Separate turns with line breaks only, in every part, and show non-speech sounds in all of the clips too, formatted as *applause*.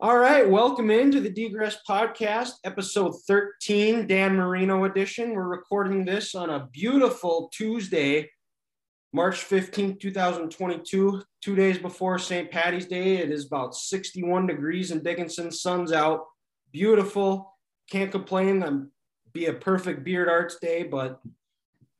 All right, welcome into the Degress Podcast, episode 13, Dan Marino edition. We're recording this on a beautiful Tuesday, March 15th, 2022, two days before St. Patty's Day. It is about 61 degrees in Dickinson, sun's out, beautiful. Can't complain. I'm be a perfect beard arts day, but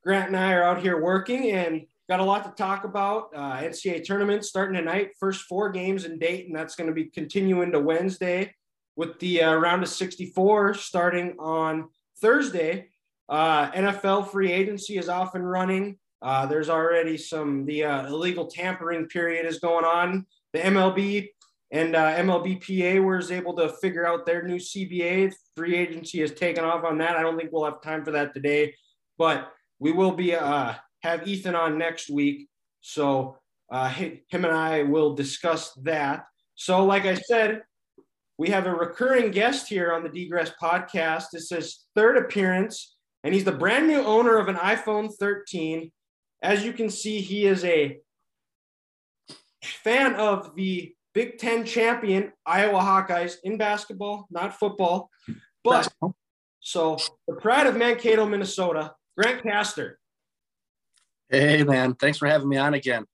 Grant and I are out here working and got a lot to talk about. Uh, NCAA tournament starting tonight, first four games in Dayton. That's going to be continuing to Wednesday with the uh, round of 64 starting on Thursday. Uh, NFL free agency is off and running. Uh, there's already some, the uh, illegal tampering period is going on. The MLB and uh, MLBPA was able to figure out their new CBA. Free agency has taken off on that. I don't think we'll have time for that today, but we will be uh, have Ethan on next week. So uh, him and I will discuss that. So, like I said, we have a recurring guest here on the Degress podcast. This is third appearance, and he's the brand new owner of an iPhone 13. As you can see, he is a fan of the Big Ten champion Iowa Hawkeyes in basketball, not football. But so the pride of Mankato, Minnesota, Grant Caster.
Hey man, thanks for having me on again.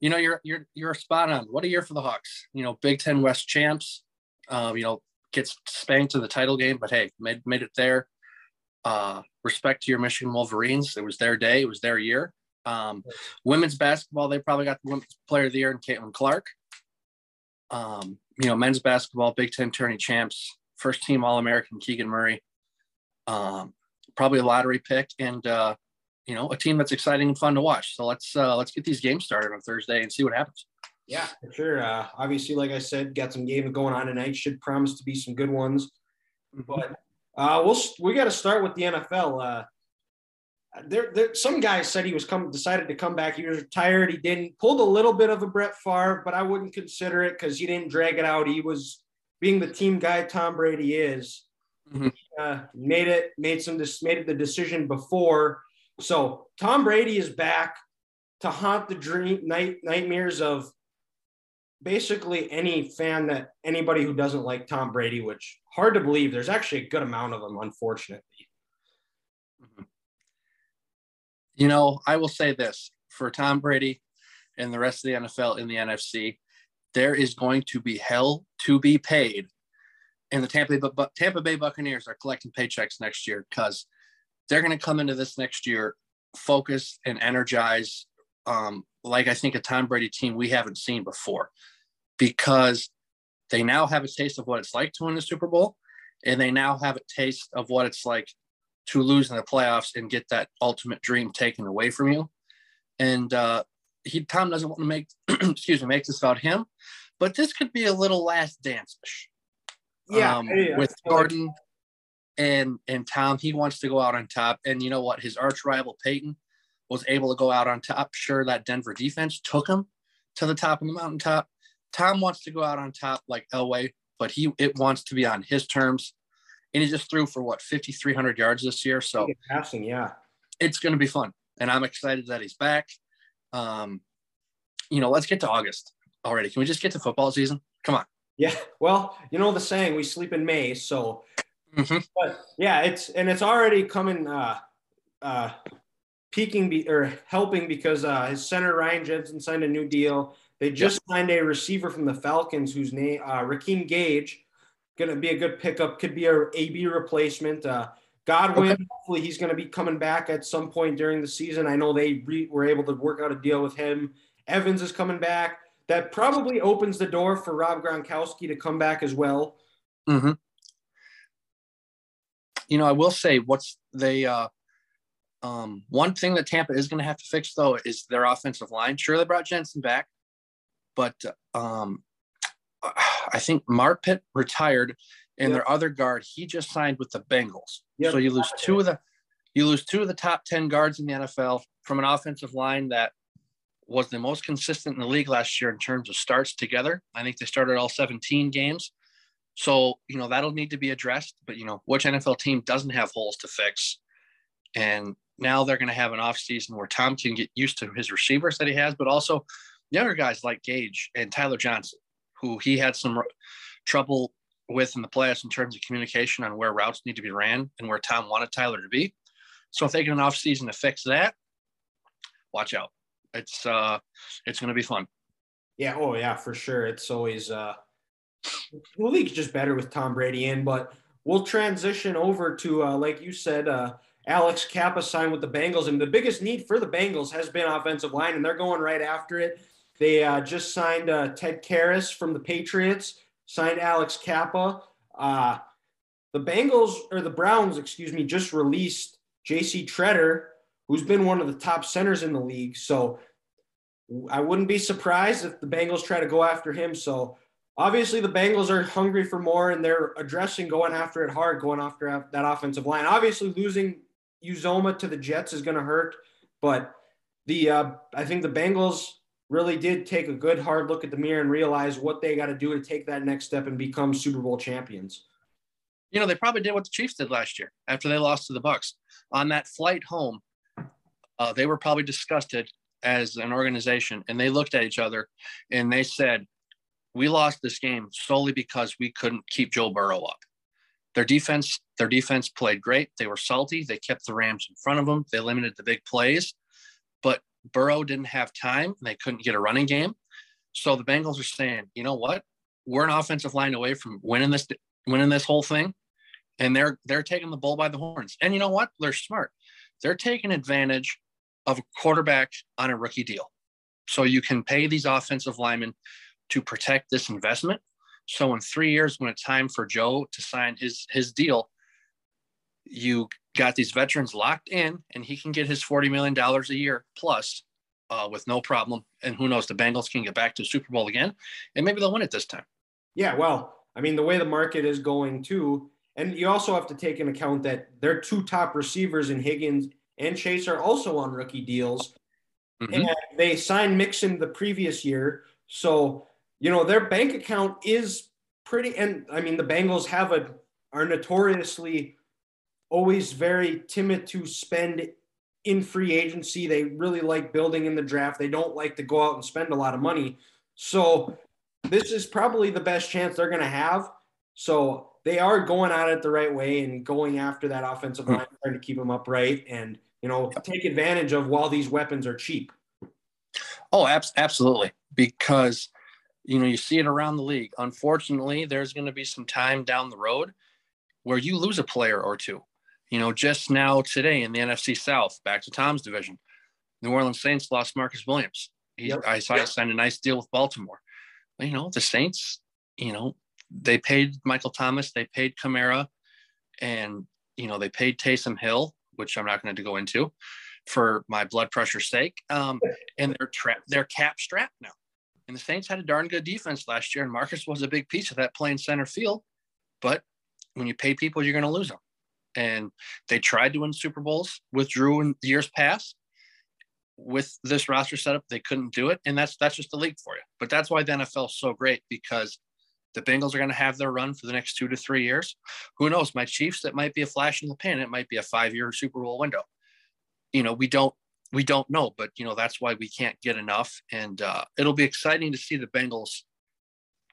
You know, you're you're you're spot on. What a year for the Hawks. You know, Big Ten West champs. Um, you know, gets spanked in the title game, but hey, made made it there. Uh, respect to your Michigan Wolverines. It was their day. It was their year. Um, women's basketball, they probably got the women's player of the year in Caitlin Clark. Um, you know, men's basketball, Big Ten tourney champs, first team All American Keegan Murray. Um, probably a lottery pick, and uh, you know, a team that's exciting and fun to watch. So let's uh, let's get these games started on Thursday and see what happens.
Yeah, for sure. Uh, obviously, like I said, got some games going on tonight. Should promise to be some good ones. Mm-hmm. But uh, we'll we got to start with the NFL. Uh, there, there, some guy said he was come decided to come back. He was retired. He didn't pulled a little bit of a Brett Favre, but I wouldn't consider it because he didn't drag it out. He was being the team guy Tom Brady is. Mm-hmm. Uh, made it, made some, made the decision before so Tom Brady is back to haunt the dream night nightmares of basically any fan that anybody who doesn't like Tom Brady, which hard to believe. There's actually a good amount of them, unfortunately.
Mm-hmm. You know, I will say this for Tom Brady and the rest of the NFL in the NFC, there is going to be hell to be paid. And the Tampa Bay, Tampa Bay Buccaneers are collecting paychecks next year because they're going to come into this next year focused and energized, um, like I think a Tom Brady team we haven't seen before, because they now have a taste of what it's like to win the Super Bowl, and they now have a taste of what it's like to lose in the playoffs and get that ultimate dream taken away from you. And uh, he Tom doesn't want to make *clears throat* excuse me make this about him, but this could be a little last dance.
Yeah,
um, with Gordon and and Tom he wants to go out on top. And you know what? His arch rival Peyton was able to go out on top. Sure, that Denver defense took him to the top of the mountaintop. Tom wants to go out on top like Elway, but he it wants to be on his terms. And he just threw for what 5,300 yards this year. So
passing, yeah,
it's going to be fun, and I'm excited that he's back. Um, you know, let's get to August already. Can we just get to football season? Come on.
Yeah. Well, you know the saying, we sleep in May. So Mm-hmm. But yeah, it's and it's already coming uh uh peaking be, or helping because uh his center Ryan Jensen signed a new deal. They just yep. signed a receiver from the Falcons whose name uh Raheem Gage gonna be a good pickup, could be a AB replacement. Uh Godwin, okay. hopefully he's going to be coming back at some point during the season. I know they re- were able to work out a deal with him. Evans is coming back. That probably opens the door for Rob Gronkowski to come back as well.
Mm-hmm you know, I will say what's they uh um one thing that Tampa is going to have to fix though is their offensive line. Sure, they brought Jensen back, but um I think Marpet retired and yep. their other guard, he just signed with the Bengals. Yep. So you lose two of the you lose two of the top 10 guards in the NFL from an offensive line that was the most consistent in the league last year in terms of starts together. I think they started all 17 games. So, you know, that'll need to be addressed. But, you know, which NFL team doesn't have holes to fix? And now they're going to have an offseason where Tom can get used to his receivers that he has, but also younger guys like Gage and Tyler Johnson, who he had some trouble with in the playoffs in terms of communication on where routes need to be ran and where Tom wanted Tyler to be. So if they get an off season to fix that, watch out. It's uh it's gonna be fun.
Yeah, oh yeah, for sure. It's always uh the league's just better with Tom Brady in, but we'll transition over to uh like you said, uh Alex Cappa signed with the Bengals, and the biggest need for the Bengals has been offensive line, and they're going right after it. They uh, just signed uh, Ted Karras from the Patriots, signed Alex Cappa. Uh, the Bengals or the Browns, excuse me, just released J.C. Tretter, who's been one of the top centers in the league. So I wouldn't be surprised if the Bengals try to go after him. So obviously the Bengals are hungry for more, and they're addressing going after it hard, going after that offensive line. Obviously losing Uzomah to the Jets is going to hurt, but the uh, I think the Bengals really did take a good hard look at the mirror and realize what they got to do to take that next step and become Super Bowl champions.
You know, they probably did what the Chiefs did last year after they lost to the Bucs On that flight home, uh, they were probably disgusted as an organization, and they looked at each other and they said, "We lost this game solely because we couldn't keep Joe Burrow up." Their defense, their defense played great. They were salty. They kept the Rams in front of them. They limited the big plays, but Burrow didn't have time. And they couldn't get a running game. So the Bengals are saying, you know what? We're an offensive line away from winning this, winning this whole thing, and they're they're taking the bull by the horns. And you know what? They're smart. They're taking advantage of a quarterback on a rookie deal. So you can pay these offensive linemen to protect this investment so in three years, when it's time for Joe to sign his his deal, you got these veterans locked in, and he can get his forty million dollars a year plus uh, with no problem. And who knows, the Bengals can get back to the Super Bowl again, and maybe they'll win it this time.
Yeah, well, I mean, the way the market is going too, and you also have to take into account that their two top receivers in Higgins and Chase are also on rookie deals, mm-hmm. and they signed Mixon the previous year, so you know, their bank account is pretty, and I mean, the Bengals have a are notoriously always very timid to spend in free agency. They really like building in the draft. They don't like to go out and spend a lot of money. So this is probably the best chance they're going to have. So they are going at it the right way and going after that offensive line, trying to keep them upright and you know take advantage of while these weapons are cheap.
Oh, ab- absolutely. Because you know, you see it around the league. Unfortunately, there's going to be some time down the road where you lose a player or two. You know, just now today in the NFC South, back to Tom's division, New Orleans Saints lost Marcus Williams. He, yep. I saw yep. he signed a nice deal with Baltimore. But, you know, the Saints, you know, they paid Michael Thomas, they paid Kamara, and you know they paid Taysom Hill, which I'm not going to go into for my blood pressure sake. Um, and they're tra- they're cap strapped now. And the Saints had a darn good defense last year, and Marcus was a big piece of that playing center field. But when you pay people, you're going to lose them. And they tried to win Super Bowls with Drew in years past. With this roster setup, they couldn't do it, and that's that's just the league for you. But that's why the NFL is so great because the Bengals are going to have their run for the next two to three years. Who knows? My Chiefs, that might be a flash in the pan. It might be a five-year Super Bowl window. You know, we don't we don't know, but you know that's why we can't get enough. And uh, it'll be exciting to see the Bengals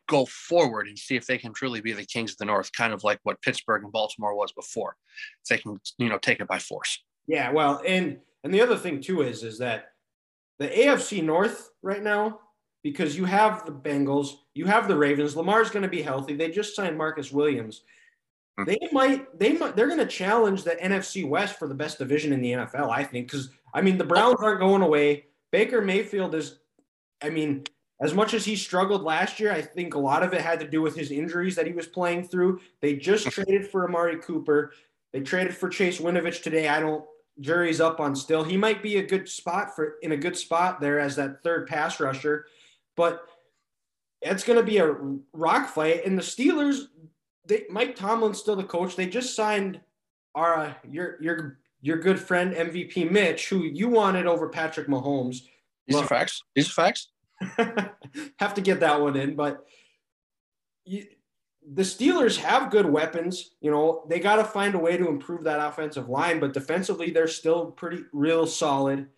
go forward and see if they can truly be the kings of the North, kind of like what Pittsburgh and Baltimore was before. If they can, you know, take it by force.
Yeah, well, and and the other thing too is is that the AFC North right now, because you have the Bengals, you have the Ravens. Lamar's going to be healthy. They just signed Marcus Williams. Hmm. They might, they might, they're going to challenge the NFC West for the best division in the NFL. I think because I mean, the Browns aren't going away. Baker Mayfield is, I mean, as much as he struggled last year, I think a lot of it had to do with his injuries that he was playing through. They just traded for Amari Cooper. They traded for Chase Winovich today. I don't jury's up on still. He might be a good spot for in a good spot there as that third pass rusher, but it's going to be a rock fight. And the Steelers, they Mike Tomlin's still the coach. They just signed our uh, your your your good friend MVP Mitch, who you wanted over Patrick Mahomes.
These are facts. These are facts. *laughs*
have to get that one in, but you, the Steelers have good weapons. You know, they got to find a way to improve that offensive line, but defensively, they're still pretty real solid.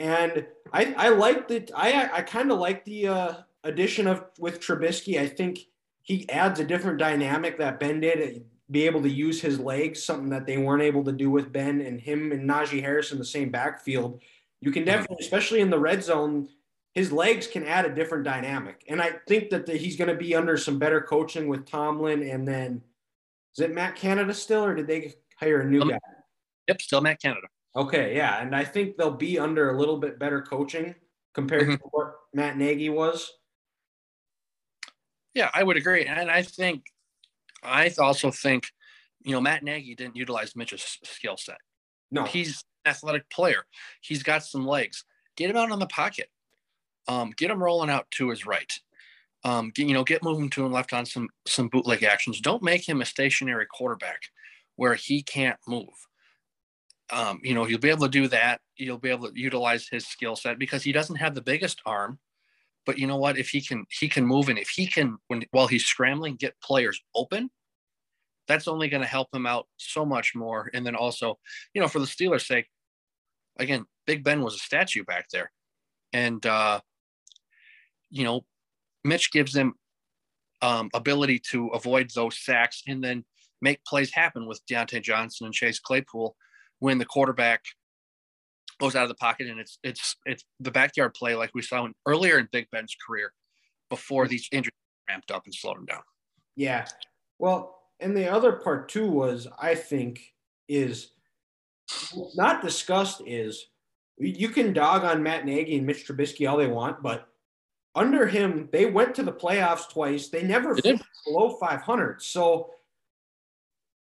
And I, I like the, I, I kind of like the uh, addition of with Trubisky. I think he adds a different dynamic that Ben did. Be able to use his legs, something that they weren't able to do with Ben and him and Najee Harris in the same backfield. You can definitely, especially in the red zone, his legs can add a different dynamic. And I think that the, he's going to be under some better coaching with Tomlin. And then is it Matt Canada still, or did they hire a new um, guy?
Yep, still Matt Canada.
Okay, yeah, and I think they'll be under a little bit better coaching compared mm-hmm. to what Matt Nagy was.
Yeah, I would agree, and I think I also think you know Matt Nagy didn't utilize Mitch's skill set.
No,
he's an athletic player. He's got some legs. Get him out on the pocket. Um, get him rolling out to his right. Um, get, you know, get moving to him left on some some bootleg actions. Don't make him a stationary quarterback where he can't move um, you know, you'll be able to do that. You'll be able to utilize his skill set because he doesn't have the biggest arm. But you know what? If he can, he can move, and if he can, when while he's scrambling, get players open, that's only going to help him out so much more. And then also, you know, for the Steelers' sake, again, Big Ben was a statue back there, and uh, you know, Mitch gives them um, ability to avoid those sacks and then make plays happen with Diontae Johnson and Chase Claypool when the quarterback goes out of the pocket and it's it's it's the backyard play like we saw in, earlier in Big Ben's career before these injuries ramped up and slowed him down.
Yeah. Well, and the other part too was I think is not discussed is you can dog on Matt Nagy and Mitch Trubisky all they want, but under him, they went to the playoffs twice. They never finished below 500. So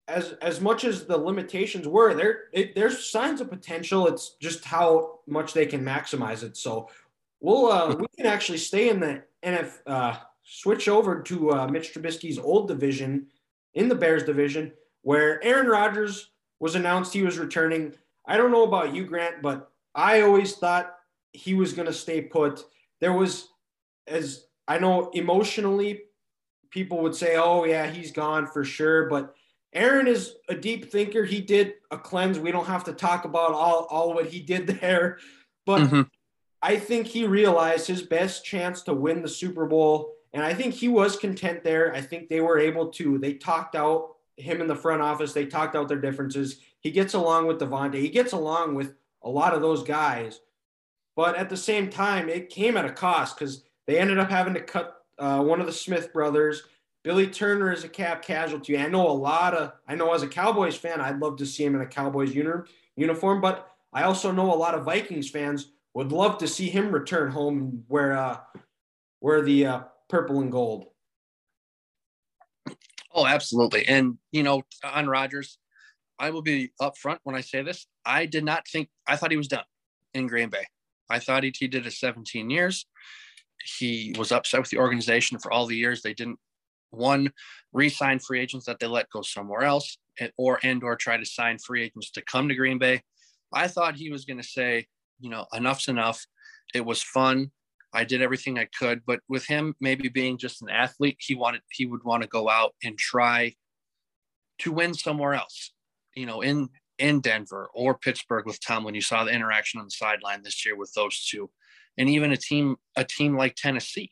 as as much as the limitations were, there it, there's signs of potential. It's just how much they can maximize it. So we'll uh, we can actually stay in the NF uh, switch over to uh, Mitch Trubisky's old division in the Bears division, where Aaron Rodgers was announced he was returning. I don't know about you, Grant, but I always thought he was going to stay put. There was, as I know, emotionally, people would say, "Oh yeah, he's gone for sure," but Aaron is a deep thinker. He did a cleanse. We don't have to talk about all, all what he did *laughs* there. But mm-hmm. I think he realized his best chance to win the Super Bowl. And I think he was content there. I think they were able to, they talked out him in the front office. They talked out their differences. He gets along with Davante. He gets along with a lot of those guys. But at the same time, it came at a cost because they ended up having to cut uh, one of the Smith brothers. Billy Turner is a cap casualty. I know a lot of, I know as a Cowboys fan, I'd love to see him in a Cowboys uni- uniform, but I also know a lot of Vikings fans would love to see him return home where, uh, where the uh, purple and gold.
Oh, absolutely. And, you know, on Rodgers, I will be upfront when I say this. I did not think, I thought he was done in Green Bay. I thought he, he did it 17 years. He was upset with the organization for all the years they didn't one re-sign free agents that they let go somewhere else or and or try to sign free agents to come to green bay. I thought he was going to say you know enough's enough. It was fun. I did everything i could but with him maybe being just an athlete he wanted he would want to go out and try to win somewhere else you know in in denver or pittsburgh with tomlin you saw the interaction on the sideline this year with those two. And even a team a team like tennessee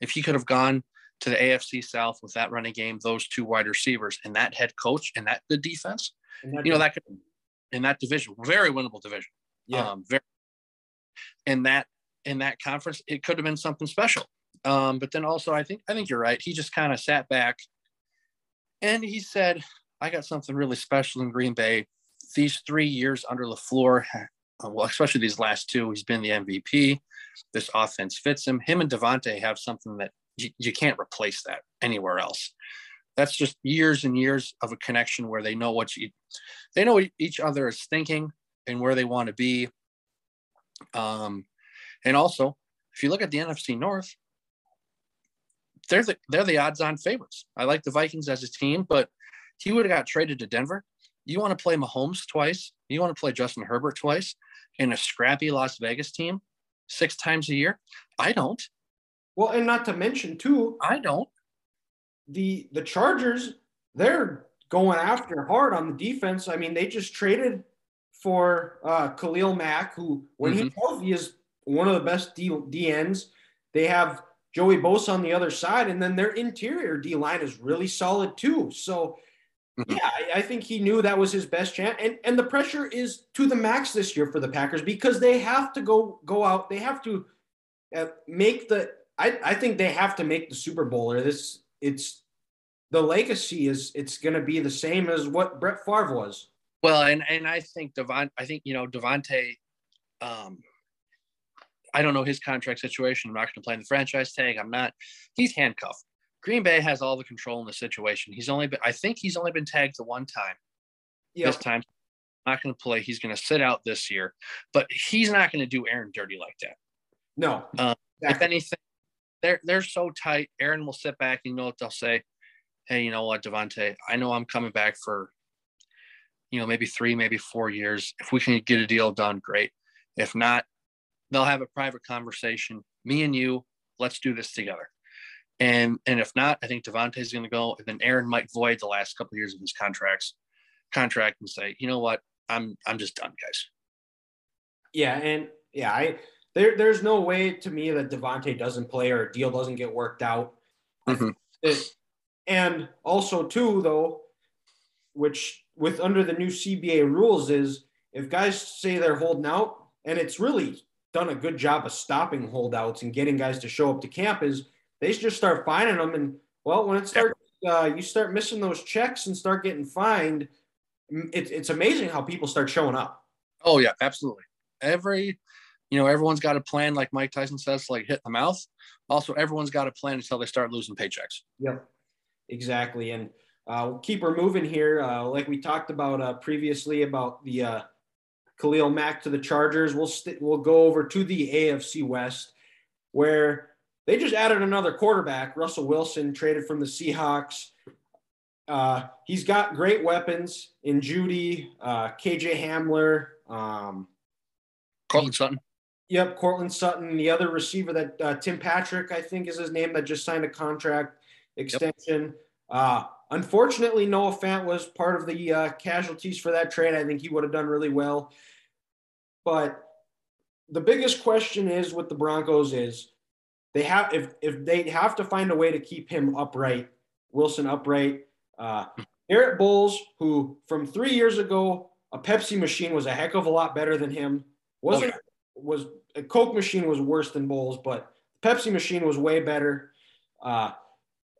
if he could have gone to the AFC South with that running game, those two wide receivers, and that head coach and that good defense, that you know, that could in that division, very winnable division.
Yeah. Um,
very in that in that conference, it could have been something special. Um, but then also I think I think you're right. He just kind of sat back and he said, I got something really special in Green Bay. These three years under LaFleur, uh, well, especially these last two, he's been the MVP. This offense fits him. Him and Davante have something that you, you can't replace that anywhere else. That's just years and years of a connection where they know what you, they know each other is thinking and where they want to be. Um, and also, if you look at the NFC North, they're the they're the odds-on favorites. I like the Vikings as a team, but he would have got traded to Denver. You want to play Mahomes twice? You want to play Justin Herbert twice in a scrappy Las Vegas team six times a year? I don't.
Well, and not to mention too,
I don't.
The the Chargers, they're going after hard on the defense. I mean, they just traded for uh, Khalil Mack, who when mm-hmm. he's healthy is one of the best D, DNs. They have Joey Bosa on the other side, and then their interior D line is really solid too. So, mm-hmm. yeah, I, I, think he knew that was his best chance, and and the pressure is to the max this year for the Packers because they have to go go out. They have to uh, make the. I I think they have to make the Super Bowl, or this it's the legacy is it's going to be the same as what Brett Favre was.
Well, and and I think Devon, I think you know Davante. Um, I don't know his contract situation. I'm not going to play in the franchise tag. I'm not. He's handcuffed. Green Bay has all the control in the situation. He's only been. I think he's only been tagged the one time. Yep. This time, not going to play. He's going to sit out this year, but he's not going to do Aaron dirty like that.
No.
Um, exactly. If anything, they're they're so tight. Aaron will sit back. You know what they'll say? Hey, you know what, Davante? I know I'm coming back for, you know, maybe three, maybe four years. If we can get a deal done, great. If not, they'll have a private conversation. Me and you, let's do this together. And and if not, I think Davante's going to go, and then Aaron might void the last couple of years of his contracts contract and say, you know what, I'm I'm just done, guys.
Yeah, and yeah, I there there's no way to me that Davante doesn't play or a deal doesn't get worked out. Mm-hmm. It, and also too though, which with under the new CBA rules is if guys say they're holding out, and it's really done a good job of stopping holdouts and getting guys to show up to camp is they just start finding them. And well, when it starts, uh, you start missing those checks and start getting fined. It, it's amazing how people start showing up.
Oh yeah, absolutely. Every, you know, everyone's got a plan, like Mike Tyson says, like hit the mouth. Also, everyone's got a plan until they start losing paychecks.
Yep, exactly. And uh, we'll keep her moving here. Uh, like we talked about uh, previously about the uh, Khalil Mack to the Chargers. We'll we st- we'll go over to the AFC West, where they just added another quarterback, Russell Wilson, traded from the Seahawks. Uh, he's got great weapons in Jeudy, uh, KJ Hamler, um,
Sutton.
Yep, Courtland Sutton. The other receiver that uh, Tim Patrick, I think, is his name, that just signed a contract extension. Yep. Uh, unfortunately, Noah Fant was part of the uh, casualties for that trade. I think he would have done really well. But the biggest question is with the Broncos is they have if if they have to find a way to keep him upright, Wilson upright. Uh, Bolles, who from three years ago, a Pepsi machine was a heck of a lot better than him. Wasn't was a Coke machine was worse than Bolles, but the Pepsi machine was way better. Uh,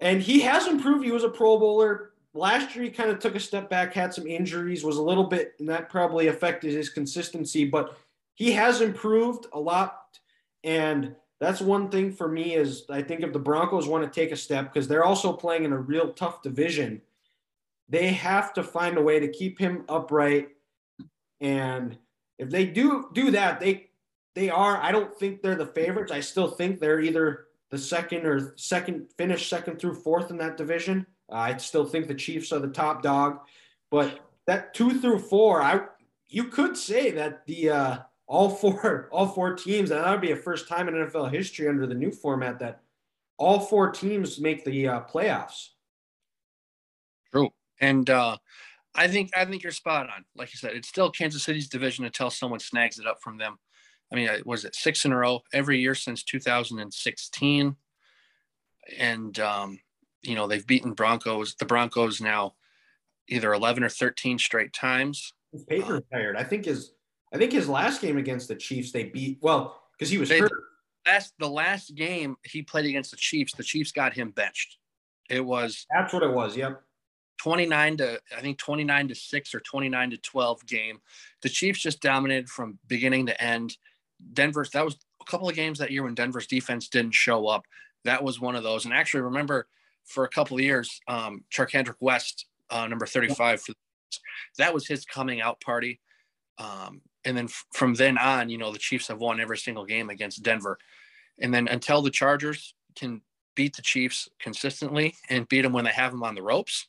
and he has improved. He was a Pro Bowler last year. He kind of took a step back, had some injuries, was a little bit, and that probably affected his consistency. But he has improved a lot, and that's one thing for me is I think if the Broncos want to take a step because they're also playing in a real tough division, they have to find a way to keep him upright. And if they do do that, they they are. I don't think they're the favorites. I still think they're either the second or second finish second through fourth in that division. Uh, I still think the Chiefs are the top dog, but that two through four, I you could say that the uh, all four *laughs* all four teams, and that would be a first time in NFL history under the new format that all four teams make the uh, playoffs.
True, and uh, I think I think you're spot on. Like you said, it's still Kansas City's division until someone snags it up from them. I mean, was it six in a row every year since 2016? And, um, you know, they've beaten Broncos, the Broncos now either 11 or 13 straight times.
His Peyton uh, retired. I think his, I think his last game against the Chiefs, they beat, well, because he was they, hurt.
Last, the last game he played against the Chiefs, the Chiefs got him benched. It was,
that's what it was. Yep.
29 to I think 29 to 6 or 29 to 12 game. The Chiefs just dominated from beginning to end. Denver's that was a couple of games that year when Denver's defense didn't show up. That was one of those. And actually, remember for a couple of years, um, Charcandrick West, uh, number 35, for, that was his coming out party. Um, and then f- from then on, you know, the Chiefs have won every single game against Denver. And then until the Chargers can beat the Chiefs consistently and beat them when they have them on the ropes,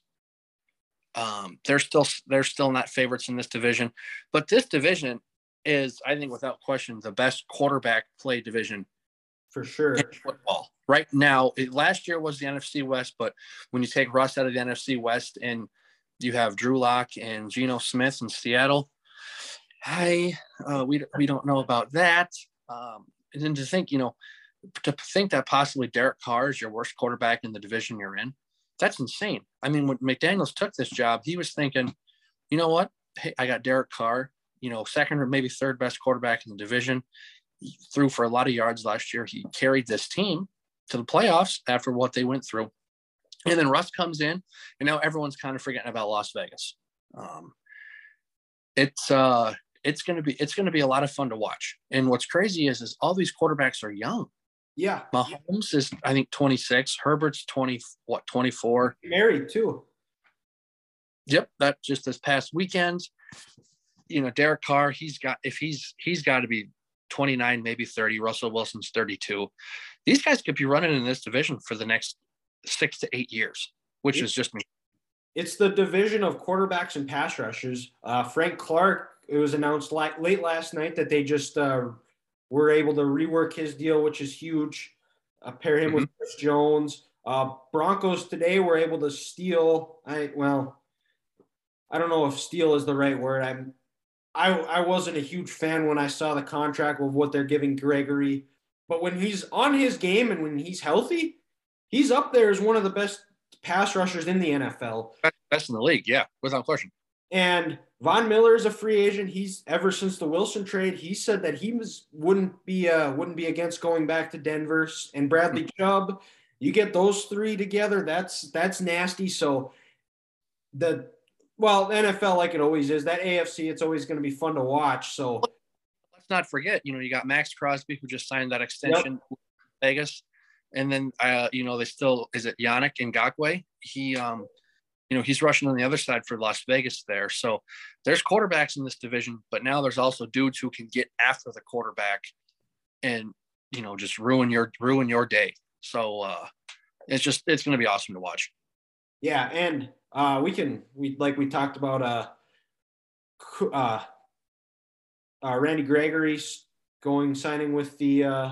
um, they're still they're still not favorites in this division. But this division is, I think, without question, the best quarterback play division
for sure.
football right now. It, last year was the NFC West, but when you take Russ out of the NFC West and you have Drew Lock and Geno Smith in Seattle, hi, uh, we we don't know about that. Um, and then to think, you know, to think that possibly Derek Carr is your worst quarterback in the division you're in, that's insane. I mean, when McDaniels took this job, he was thinking, you know what? Hey, I got Derek Carr, you know, second or maybe third best quarterback in the division. He threw for a lot of yards last year. He carried this team to the playoffs after what they went through. And then Russ comes in, and now everyone's kind of forgetting about Las Vegas. Um, it's uh, it's gonna be it's gonna be a lot of fun to watch. And what's crazy is is all these quarterbacks are young.
Yeah.
Mahomes is I think 26. Herbert's 20 what 24.
Married too.
Yep, that just this past weekend. You know, Derek Carr, he's got if he's he's got to be 29, maybe 30. Russell Wilson's 32. These guys could be running in this division for the next six to eight years, which it's, is just me.
It's the division of quarterbacks and pass rushers. Uh, Frank Clark, it was announced like late last night that they just uh, were able to rework his deal, which is huge. Uh, pair him mm-hmm. with Chris Jones. Uh, Broncos today were able to steal. I well, I don't know if steal is the right word. I'm I I wasn't a huge fan when I saw the contract of what they're giving Gregory, but when he's on his game and when he's healthy, he's up there as one of the best pass rushers in the NFL.
Best in the league, yeah, without question.
And Von Miller is a free agent. He's ever since the Wilson trade, he said that he was wouldn't be uh, wouldn't be against going back to Denver. And Bradley mm-hmm. Chubb, you get those three together, that's that's nasty. So the well, NFL like it always is. That AFC, it's always going to be fun to watch. So
let's not forget, you know, you got Maxx Crosby who just signed that extension yep. Vegas, and then uh, you know they still is it Yannick Ngakoue? He um you know, he's rushing on the other side for Las Vegas there. So there's quarterbacks in this division, but now there's also dudes who can get after the quarterback and, you know, just ruin your ruin your day. So uh it's just it's gonna be awesome to watch.
Yeah, and uh we can we like we talked about uh uh, uh Randy Gregory's going signing with the uh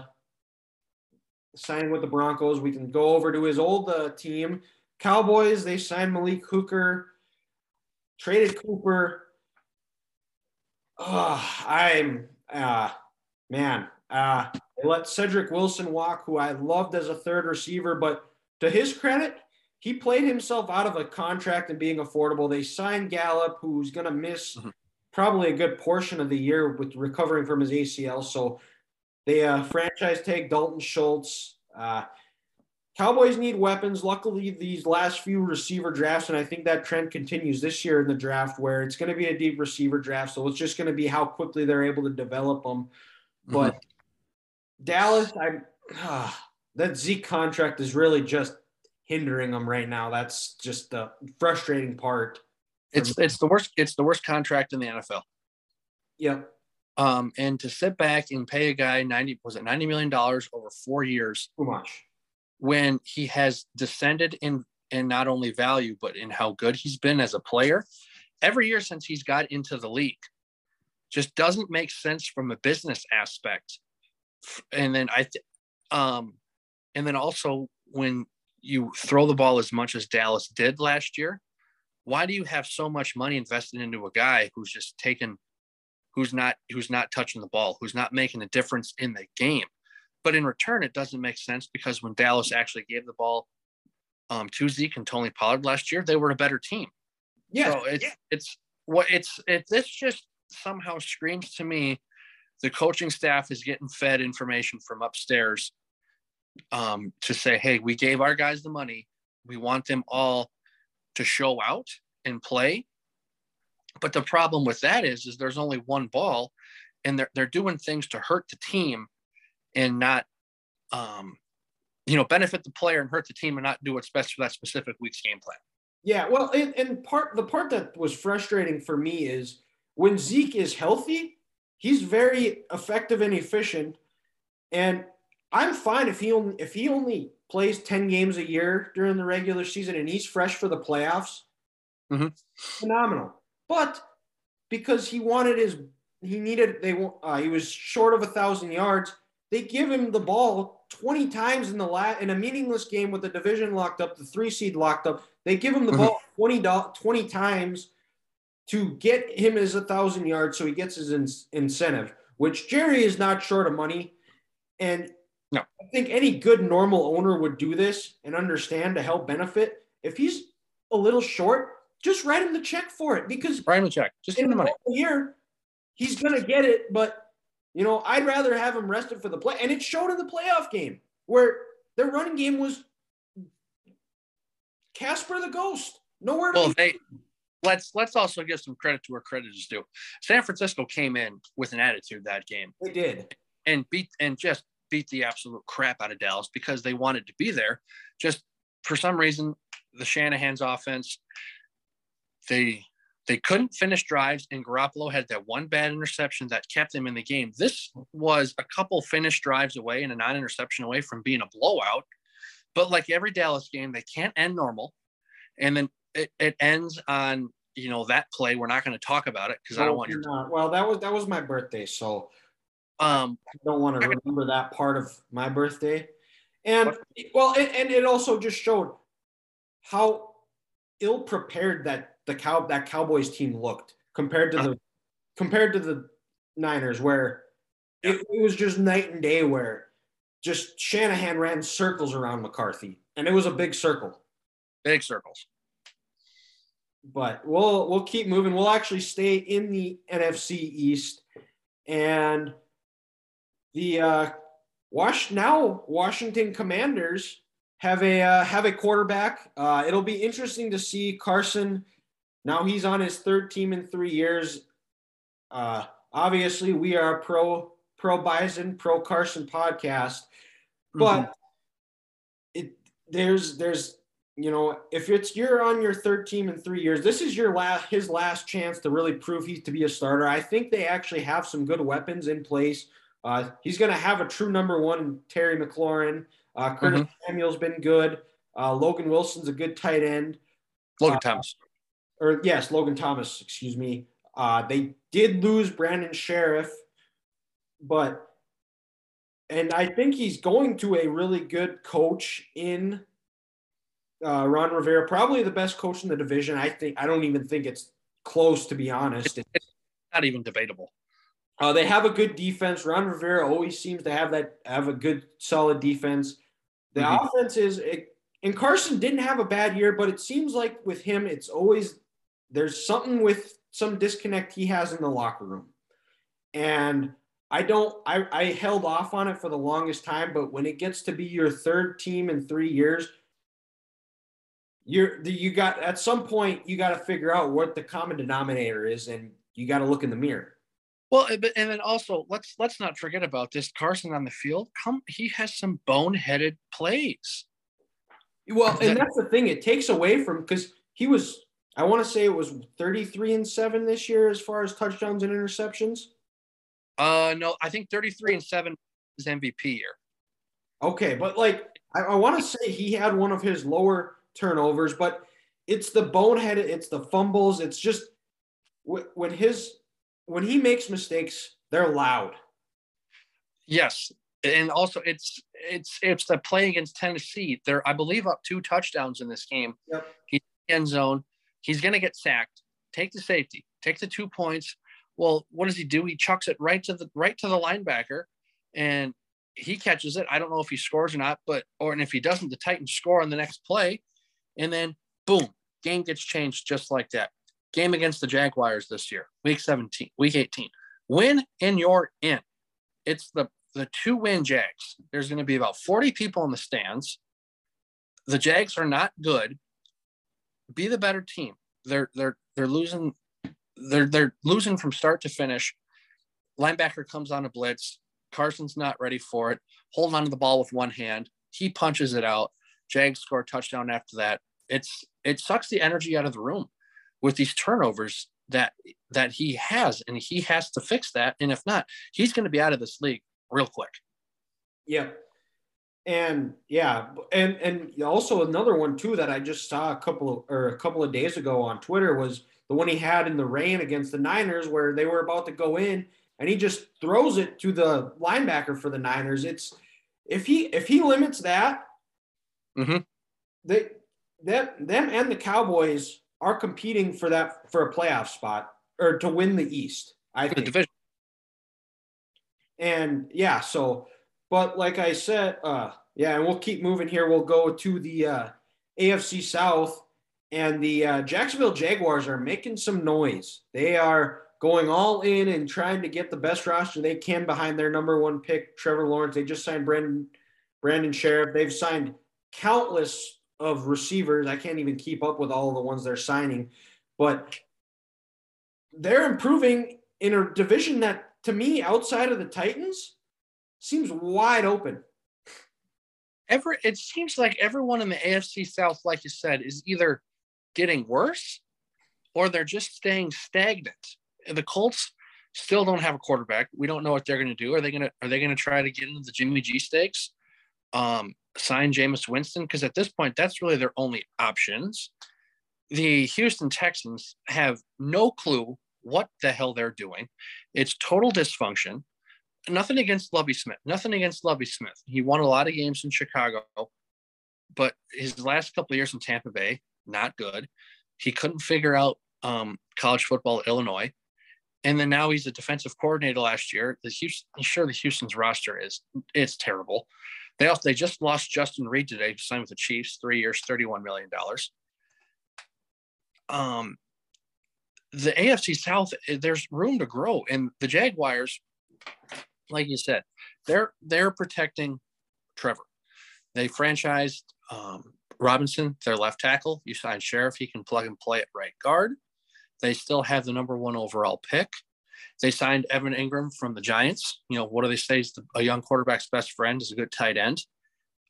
signing with the Broncos. We can go over to his old uh, team Cowboys, they signed Malik Hooker, traded Cooper. Oh, I'm, uh, man, uh, they let Cedric Wilson walk, who I loved as a third receiver, but to his credit, he played himself out of a contract and being affordable. They signed Gallup, who's going to miss mm-hmm. probably a good portion of the year with recovering from his ACL. So they uh, franchise tag Dalton Schultz. Uh, Cowboys need weapons. Luckily, these last few receiver drafts, and I think that trend continues this year in the draft, where it's going to be a deep receiver draft. So it's just going to be how quickly they're able to develop them. Mm-hmm. But mm-hmm. Dallas, I uh, that Zeke contract is really just hindering them right now. That's just the frustrating part.
It's me. it's the worst. It's the worst contract in the NFL.
Yep.
Um, and to sit back and pay a guy ninety was it ninety million dollars over four years?
Too much
when he has descended in in not only value but in how good he's been as a player every year since he's got into the league just doesn't make sense from a business aspect and then i th- um and then also when you throw the ball as much as dallas did last year why do you have so much money invested into a guy who's just taken who's not who's not touching the ball who's not making a difference in the game but in return, it doesn't make sense because when Dallas actually gave the ball um, to Zeke and Tony Pollard last year, they were a better team. Yeah. So it's yeah. it's what it's it this just somehow screams to me the coaching staff is getting fed information from upstairs um, to say, hey, we gave our guys the money. We want them all to show out and play. But the problem with that is, is there's only one ball, and they're they're doing things to hurt the team and not um, you know benefit the player and hurt the team and not do what's best for that specific week's game plan.
Yeah, well, and, and part the part that was frustrating for me is when Zeke is healthy, he's very effective and efficient, and I'm fine if he only if he only plays ten games a year during the regular season and he's fresh for the playoffs.
Mm-hmm.
Phenomenal, but because he wanted his he needed they uh, he was short of a thousand yards they give him the ball 20 times in the la- in a meaningless game with the division locked up, the three seed locked up. They give him the mm-hmm. ball 20, 20 times to get him his a thousand yards so he gets his in- incentive, which Jerry is not short of money. And
No.
I think any good normal owner would do this and understand to help benefit. If he's a little short, just write him the check for it because
Write him a check. Just give him the money.
normal year, he's gonna get it. But you know, I'd rather have him rested for the play, and it showed in the playoff game where their running game was Casper the Ghost. Nowhere to
Well,
be.
they let's let's also give some credit to where credit is due. San Francisco came in with an attitude that game
They did.
and beat and just beat the absolute crap out of Dallas because they wanted to be there. Just for some reason, the Shanahan's offense, they they couldn't finish drives, and Garoppolo had that one bad interception that kept them in the game. This was a couple finished drives away and a non-interception away from being a blowout. But like every Dallas game, they can't end normal. And then it, it ends on you know that play. We're not going to talk about it because I don't want
Not. Well, that was that was my birthday, so
um
I don't want to remember that part of my birthday. And well, and, and it also just showed how ill prepared that the cow that Cowboys team looked compared to the compared to the Niners, where it, it was just night and day. Where just Shanahan ran circles around McCarthy, and it was a big circle.
big circles.
but we'll we'll keep moving. We'll actually stay in the NFC East, and the uh, Wash now Washington Commanders have a uh, have a quarterback. Uh, it'll be interesting to see Carson. Now he's on his third team in three years. Uh, obviously, we are a pro pro Bison pro Carson podcast, but it there's there's you know, if it's you're on your third team in three years, this is your last his last chance to really prove he's to be a starter. I think they actually have some good weapons in place. Uh, he's going to have a true number one, Terry McLaurin. Uh, Curtis Samuel's been good. Uh, Logan Wilson's a good tight end.
Logan
Uh,
Thomas.
Or yes, Logan Thomas. Excuse me. Uh, they did lose Brandon Scherff, but and I think he's going to a really good coach in uh, Ron Rivera, probably the best coach in the division. I think I don't even think it's close to be honest.
It's not even debatable.
Uh, they have a good defense. Ron Rivera always seems to have that have a good solid defense. The
Mhm.
offense is it, and Carson didn't have a bad year, but it seems like with him, it's always there's something with some disconnect he has in the locker room, and I don't. I I held off on it for the longest time, but when it gets to be your third team in three years, you're you got at some point you got to figure out what the common denominator is, and you got to look in the mirror.
Well, and- but- and then also let's let's not forget about this Carson on the field. Come, he has some boneheaded plays.
Well, and that's the thing. It takes away from because he was, I want to say it was 33 and seven this year as far as touchdowns and interceptions.
Uh, no, I think thirty-three and seven is MVP year.
Okay, but like I, I want to say he had one of his lower turnovers, but it's the bonehead, it's the fumbles, it's just when his when he makes mistakes, they're loud.
Yes, and also it's it's it's the play against Tennessee. They're I believe up two touchdowns in this game.
Yep.
He's in the end zone. He's gonna get sacked. Take the safety. Take the two points. Well, what does he do? He chucks it right to the right to the linebacker, and he catches it. I don't know if he scores or not, but or and if he doesn't, the Titans score on the next play, and then boom, game gets changed just like that. Game against the Jaguars this year, week 17, week 18. Win and you're in. It's the the two win Jags. There's going to be about 40 people in the stands. The Jags are not good. Be the better team. They're they're they're losing they're they're losing from start to finish. Linebacker comes on a blitz. Carson's not ready for it. Holding on to the ball with one hand. He punches it out. Jags score touchdown after that. It's it sucks the energy out of the room with these turnovers that that he has, and he has to fix that. And if not, he's going to be out of this league real quick.
Yeah. And yeah, and and also another one too that I just saw a couple of or a couple of days ago on Twitter was the one he had in the rain against the Niners where they were about to go in and he just throws it to the linebacker for the Niners. It's if he if he limits that,
Mhm.
they that them and the Cowboys are competing for that for a playoff spot or to win the East. I
The
think.
division.
And yeah, so But like I said, uh, yeah, and we'll keep moving here. We'll go to the uh, AFC South, and the uh, Jacksonville Jaguars are making some noise. They are going all in and trying to get the best roster they can behind their number one pick, Trevor Lawrence. They just signed Brandon Brandon Scherff. They've signed countless of receivers. I can't even keep up with all the ones they're signing, but they're improving in a division that, to me, outside of the Titans, seems wide open.
Every it seems like everyone in the AFC South, like you said, is either getting worse or they're just staying stagnant. The Colts still don't have a quarterback. We don't know what they're going to do. Are they going to are they going to try to get into the Jimmy G stakes? Um, sign Jameis Winston because at this point that's really their only options. The Houston Texans have no clue what the hell they're doing. It's total dysfunction. Nothing against Lovie Smith. Nothing against Lovie Smith. He won a lot of games in Chicago, but his last couple of years in Tampa Bay, not good. He couldn't figure out um, college football at Illinois. And then now he's a defensive coordinator last year. The Houston, sure the Houston's roster is it's terrible. They also they just lost Justin Reid today to sign with the Chiefs, three years, thirty-one million dollars. Um, the AFC South, eh, there's room to grow, and the Jaguars, like you said, they're they're protecting Trevor. They franchised um, Robinson, their left tackle. You signed Scherff; he can plug and play at right guard. They still have the number one overall pick. They signed Evan Engram from the Giants. You know, what do they say is the, a young quarterback's best friend is a good tight end.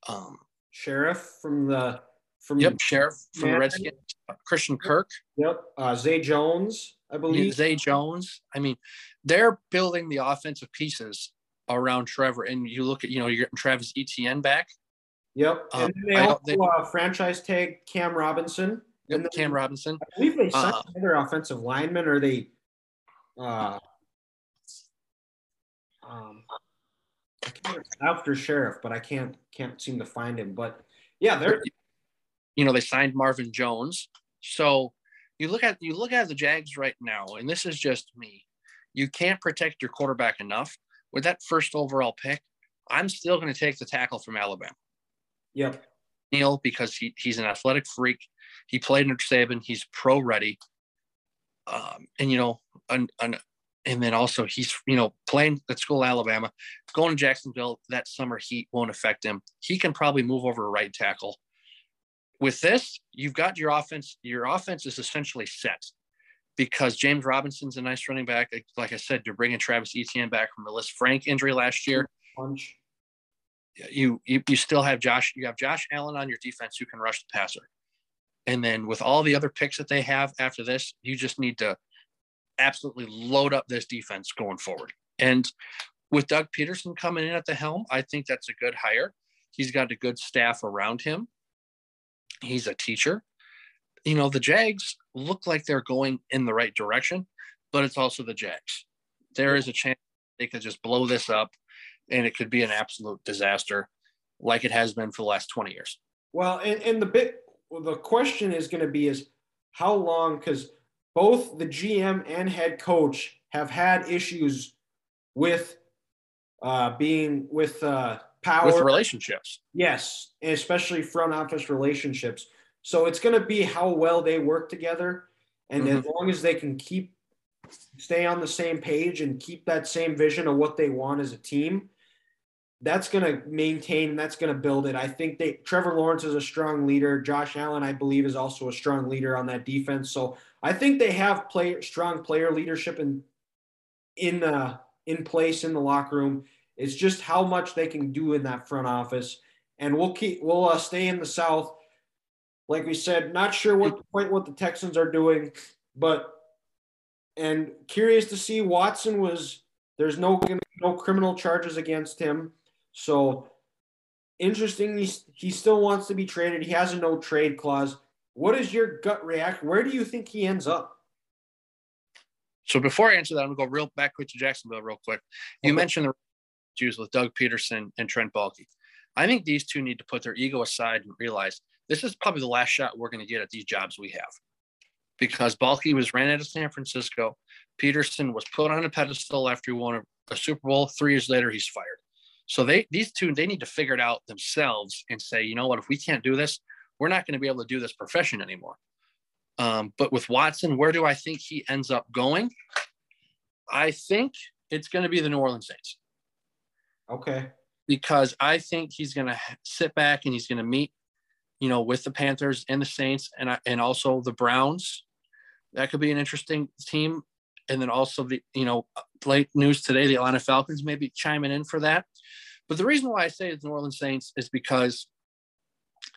Um, Scherff from the from
yep, Scherff from the Redskins. Christian Kirk.
Yep, uh, Zay Jones, I believe.
Zay Jones. I mean, they're building the offensive pieces around Trevor, and you look at you know you're getting Travis Etienne back.
Yep, um, and they also they, uh, franchise tag Cam Robinson.
Yep, Cam Robinson.
I believe they signed uh, another offensive lineman, or they uh, um, after Scherff, but I can't can't seem to find him. But yeah, they're
you know they signed Marvin Jones, so you look at you look at the Jags right now, and this is just me. You can't protect your quarterback enough with that first overall pick. I'm still going to take the tackle from Alabama.
Yep.
Neal, because he, he's an athletic freak. He played under Saban. He's pro ready. Um, and you know, and, and and then also he's you know playing at school Alabama, going to Jacksonville that summer heat won't affect him. He can probably move over a right tackle. With this, you've got your offense. Your offense is essentially set because James Robinson's a nice running back. Like I said, you're bringing Travis Etienne back from the Lisfranc injury last year.
Punch.
You, you you still have Josh. You have Josh Allen on your defense who can rush the passer. And then with all the other picks that they have after this, you just need to absolutely load up this defense going forward. And with Doug Pederson coming in at the helm, I think that's a good hire. He's got a good staff around him. He's a teacher. You know, the Jags look like they're going in the right direction, but it's also the Jags. There is a chance they could just blow this up and it could be an absolute disaster like it has been for the last 20 years.
Well, and, and the bit the question is going to be is how long because both the GM and head coach have had issues with uh, being with uh, power
with relationships.
Yes, especially front office relationships. So it's going to be how well they work together, and mm-hmm. as long as they can keep stay on the same page and keep that same vision of what they want as a team, that's going to maintain that's going to build it. I think they Trevor Lawrence is a strong leader. Josh Allen, I believe, is also a strong leader on that defense. So I think they have player strong player leadership in in uh, in place in the locker room. It's just how much they can do in that front office, and we'll keep we'll uh, stay in the South. Like we said, not sure what quite what the Texans are doing, but and curious to see Watson was there's no no criminal charges against him so interestingly, He, still wants to be traded. He has a no trade clause. What is your gut reaction? Where do you think he ends up?
So before I answer that, I'm gonna go real back quick to Jacksonville real quick. You okay. mentioned the issues with Doug Pederson and Trent Baalke. I think these two need to put their ego aside and realize this is probably the last shot we're going to get at these jobs we have. Because Baalke was ran out of San Francisco. Pederson was put on a pedestal after he won a, a Super Bowl. Three years later, he's fired. So they these two they need to figure it out themselves and say, you know what, if we can't do this, we're not going to be able to do this profession anymore. Um, but with Watson, where do I think he ends up going? I think it's going to be the New Orleans Saints.
Okay.
Because I think he's going to sit back and he's going to meet, you know, with the Panthers and the Saints and and also the Browns. That could be an interesting team. And then also the, you know, late news today, the Atlanta Falcons maybe chiming in for that. But the reason why I say it's New Orleans Saints is because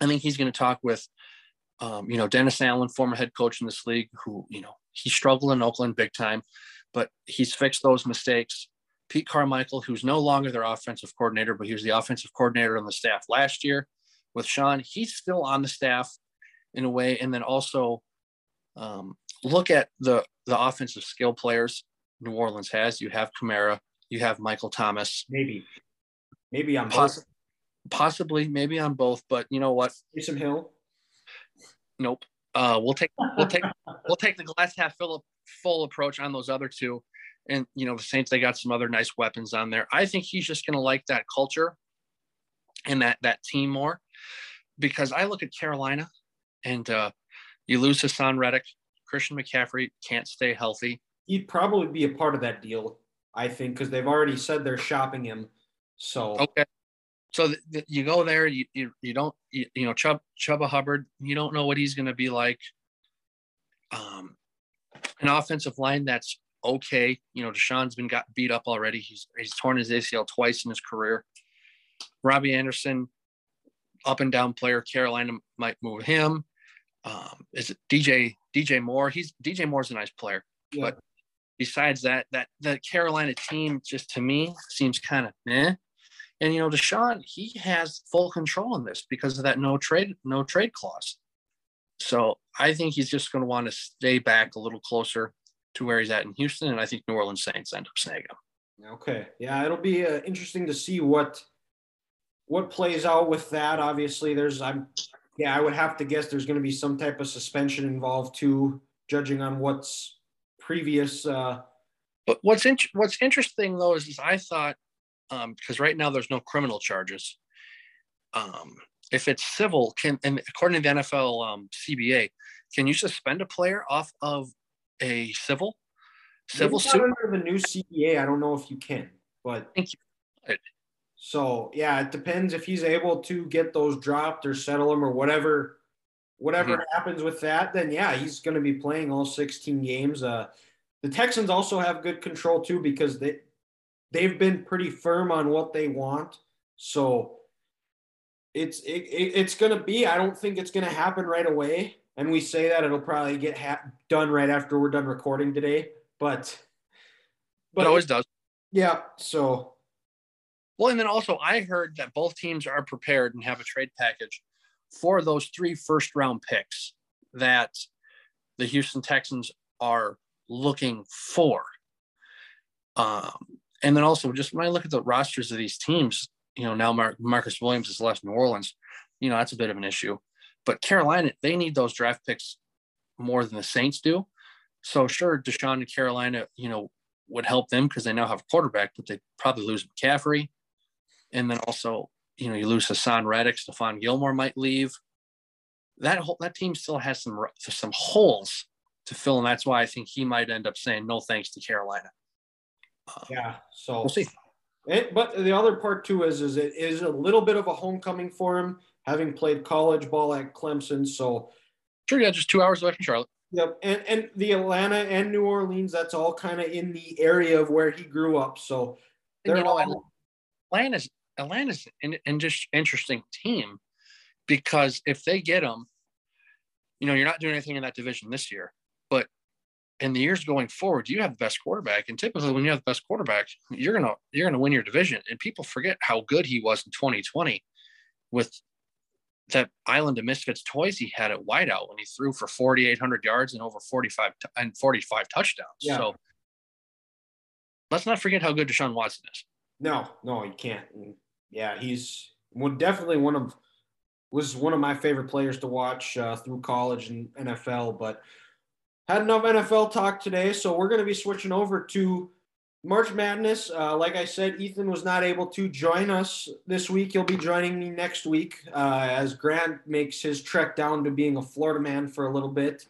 I think he's going to talk with, um, you know, Dennis Allen, former head coach in this league, who, you know, he struggled in Oakland big time, but he's fixed those mistakes. Pete Carmichael, who's no longer their offensive coordinator, but he was the offensive coordinator on the staff last year with Sean. He's still on the staff in a way. And then also um, look at the the offensive skill players New Orleans has. You have Kamara, you have Michael Thomas.
Maybe, maybe on
Poss- both. Possibly, maybe on both. But you know what?
Taysom Hill.
Nope. Uh, we'll take we'll take *laughs* we'll take the glass half full full approach on those other two. And you know the Saints, they got some other nice weapons on there. I think he's just going to like that culture and that that team more, because I look at Carolina, and uh, you lose Haason Reddick, Christian McCaffrey can't stay healthy
he'd probably be a part of that deal. I think because they've already said they're shopping him. So
okay, so th- th- you go there, you you, you don't you, you know Chubb Chuba Hubbard, you don't know what he's going to be like. Um, an offensive line that's okay. You know, Deshaun's been got beat up already. He's he's torn his ACL twice in his career. Robbie Anderson, up and down player. Carolina might move him. Um, is it DJ DJ Moore? He's DJ Moore's a nice player, yeah. but besides that, that the Carolina team just to me seems kind of eh. And you know, Deshaun, he has full control in this because of that no trade, no trade clause. So I think he's just going to want to stay back a little closer to where he's at in Houston, and I think New Orleans Saints end up snagging him.
Okay, yeah, it'll be uh, interesting to see what what plays out with that. Obviously, there's I'm yeah, I would have to guess there's going to be some type of suspension involved too, judging on what's previous. Uh,
but what's in, what's interesting though is, is I thought um because um, right now there's no criminal charges. Um, if it's civil, can and according to the NFL um, CBA, can you suspend a player off of a civil
civil suit under the new CBA? I don't know if you can, but
thank you.
So yeah, it depends if he's able to get those dropped or settle them or whatever whatever mm-hmm. happens with that, then yeah, he's going to be playing all 16 games. Uh, the Texans also have good control too because they they've been pretty firm on what they want. So it's it, it, it's going to be. I don't think it's going to happen right away. And we say that it'll probably get ha- done right after we're done recording today. But
but it always does.
Yeah. So.
Well, and then also I heard that both teams are prepared and have a trade package for those three first round picks that the Houston Texans are looking for. Um, and then also just when I look at the rosters of these teams, you know, now Mar- Marcus Williams has left New Orleans, you know, that's a bit of an issue. But Carolina, they need those draft picks more than the Saints do. So sure, Deshaun and Carolina, you know, would help them because they now have a quarterback, but they probably lose McCaffrey. And then also you know, you lose Haason Reddick, Stephon Gilmore might leave. That whole that team still has some some holes to fill, and that's why I think he might end up saying no thanks to Carolina.
Uh, yeah, so
we'll see.
It, but the other part too is is it is a little bit of a homecoming for him, having played college ball at Clemson. So
sure, yeah, just two hours away from Charlotte.
Yep, and and the Atlanta and New Orleans, that's all kind of in the area of where he grew up. So
they're you know, all, Atlanta's Atlanta's an, an just interesting team because if they get them, you know, you're not doing anything in that division this year, but in the years going forward, you have the best quarterback. And typically when you have the best quarterback, you're gonna you're gonna win your division. And people forget how good he was in 2020 with that island of misfits toys he had at wideout when he threw for 4,800 yards and over 45 t- and 45 touchdowns. Yeah. So let's not forget how good Deshaun Watson is.
No, no, you can't. Yeah, he's definitely one of was one of my favorite players to watch uh, through college and NFL. But had enough NFL talk today, so we're going to be switching over to March Madness, uh, like I said, Ethan was not able to join us this week. He'll be joining me next week uh, as Grant makes his trek down to being a Florida man for a little bit.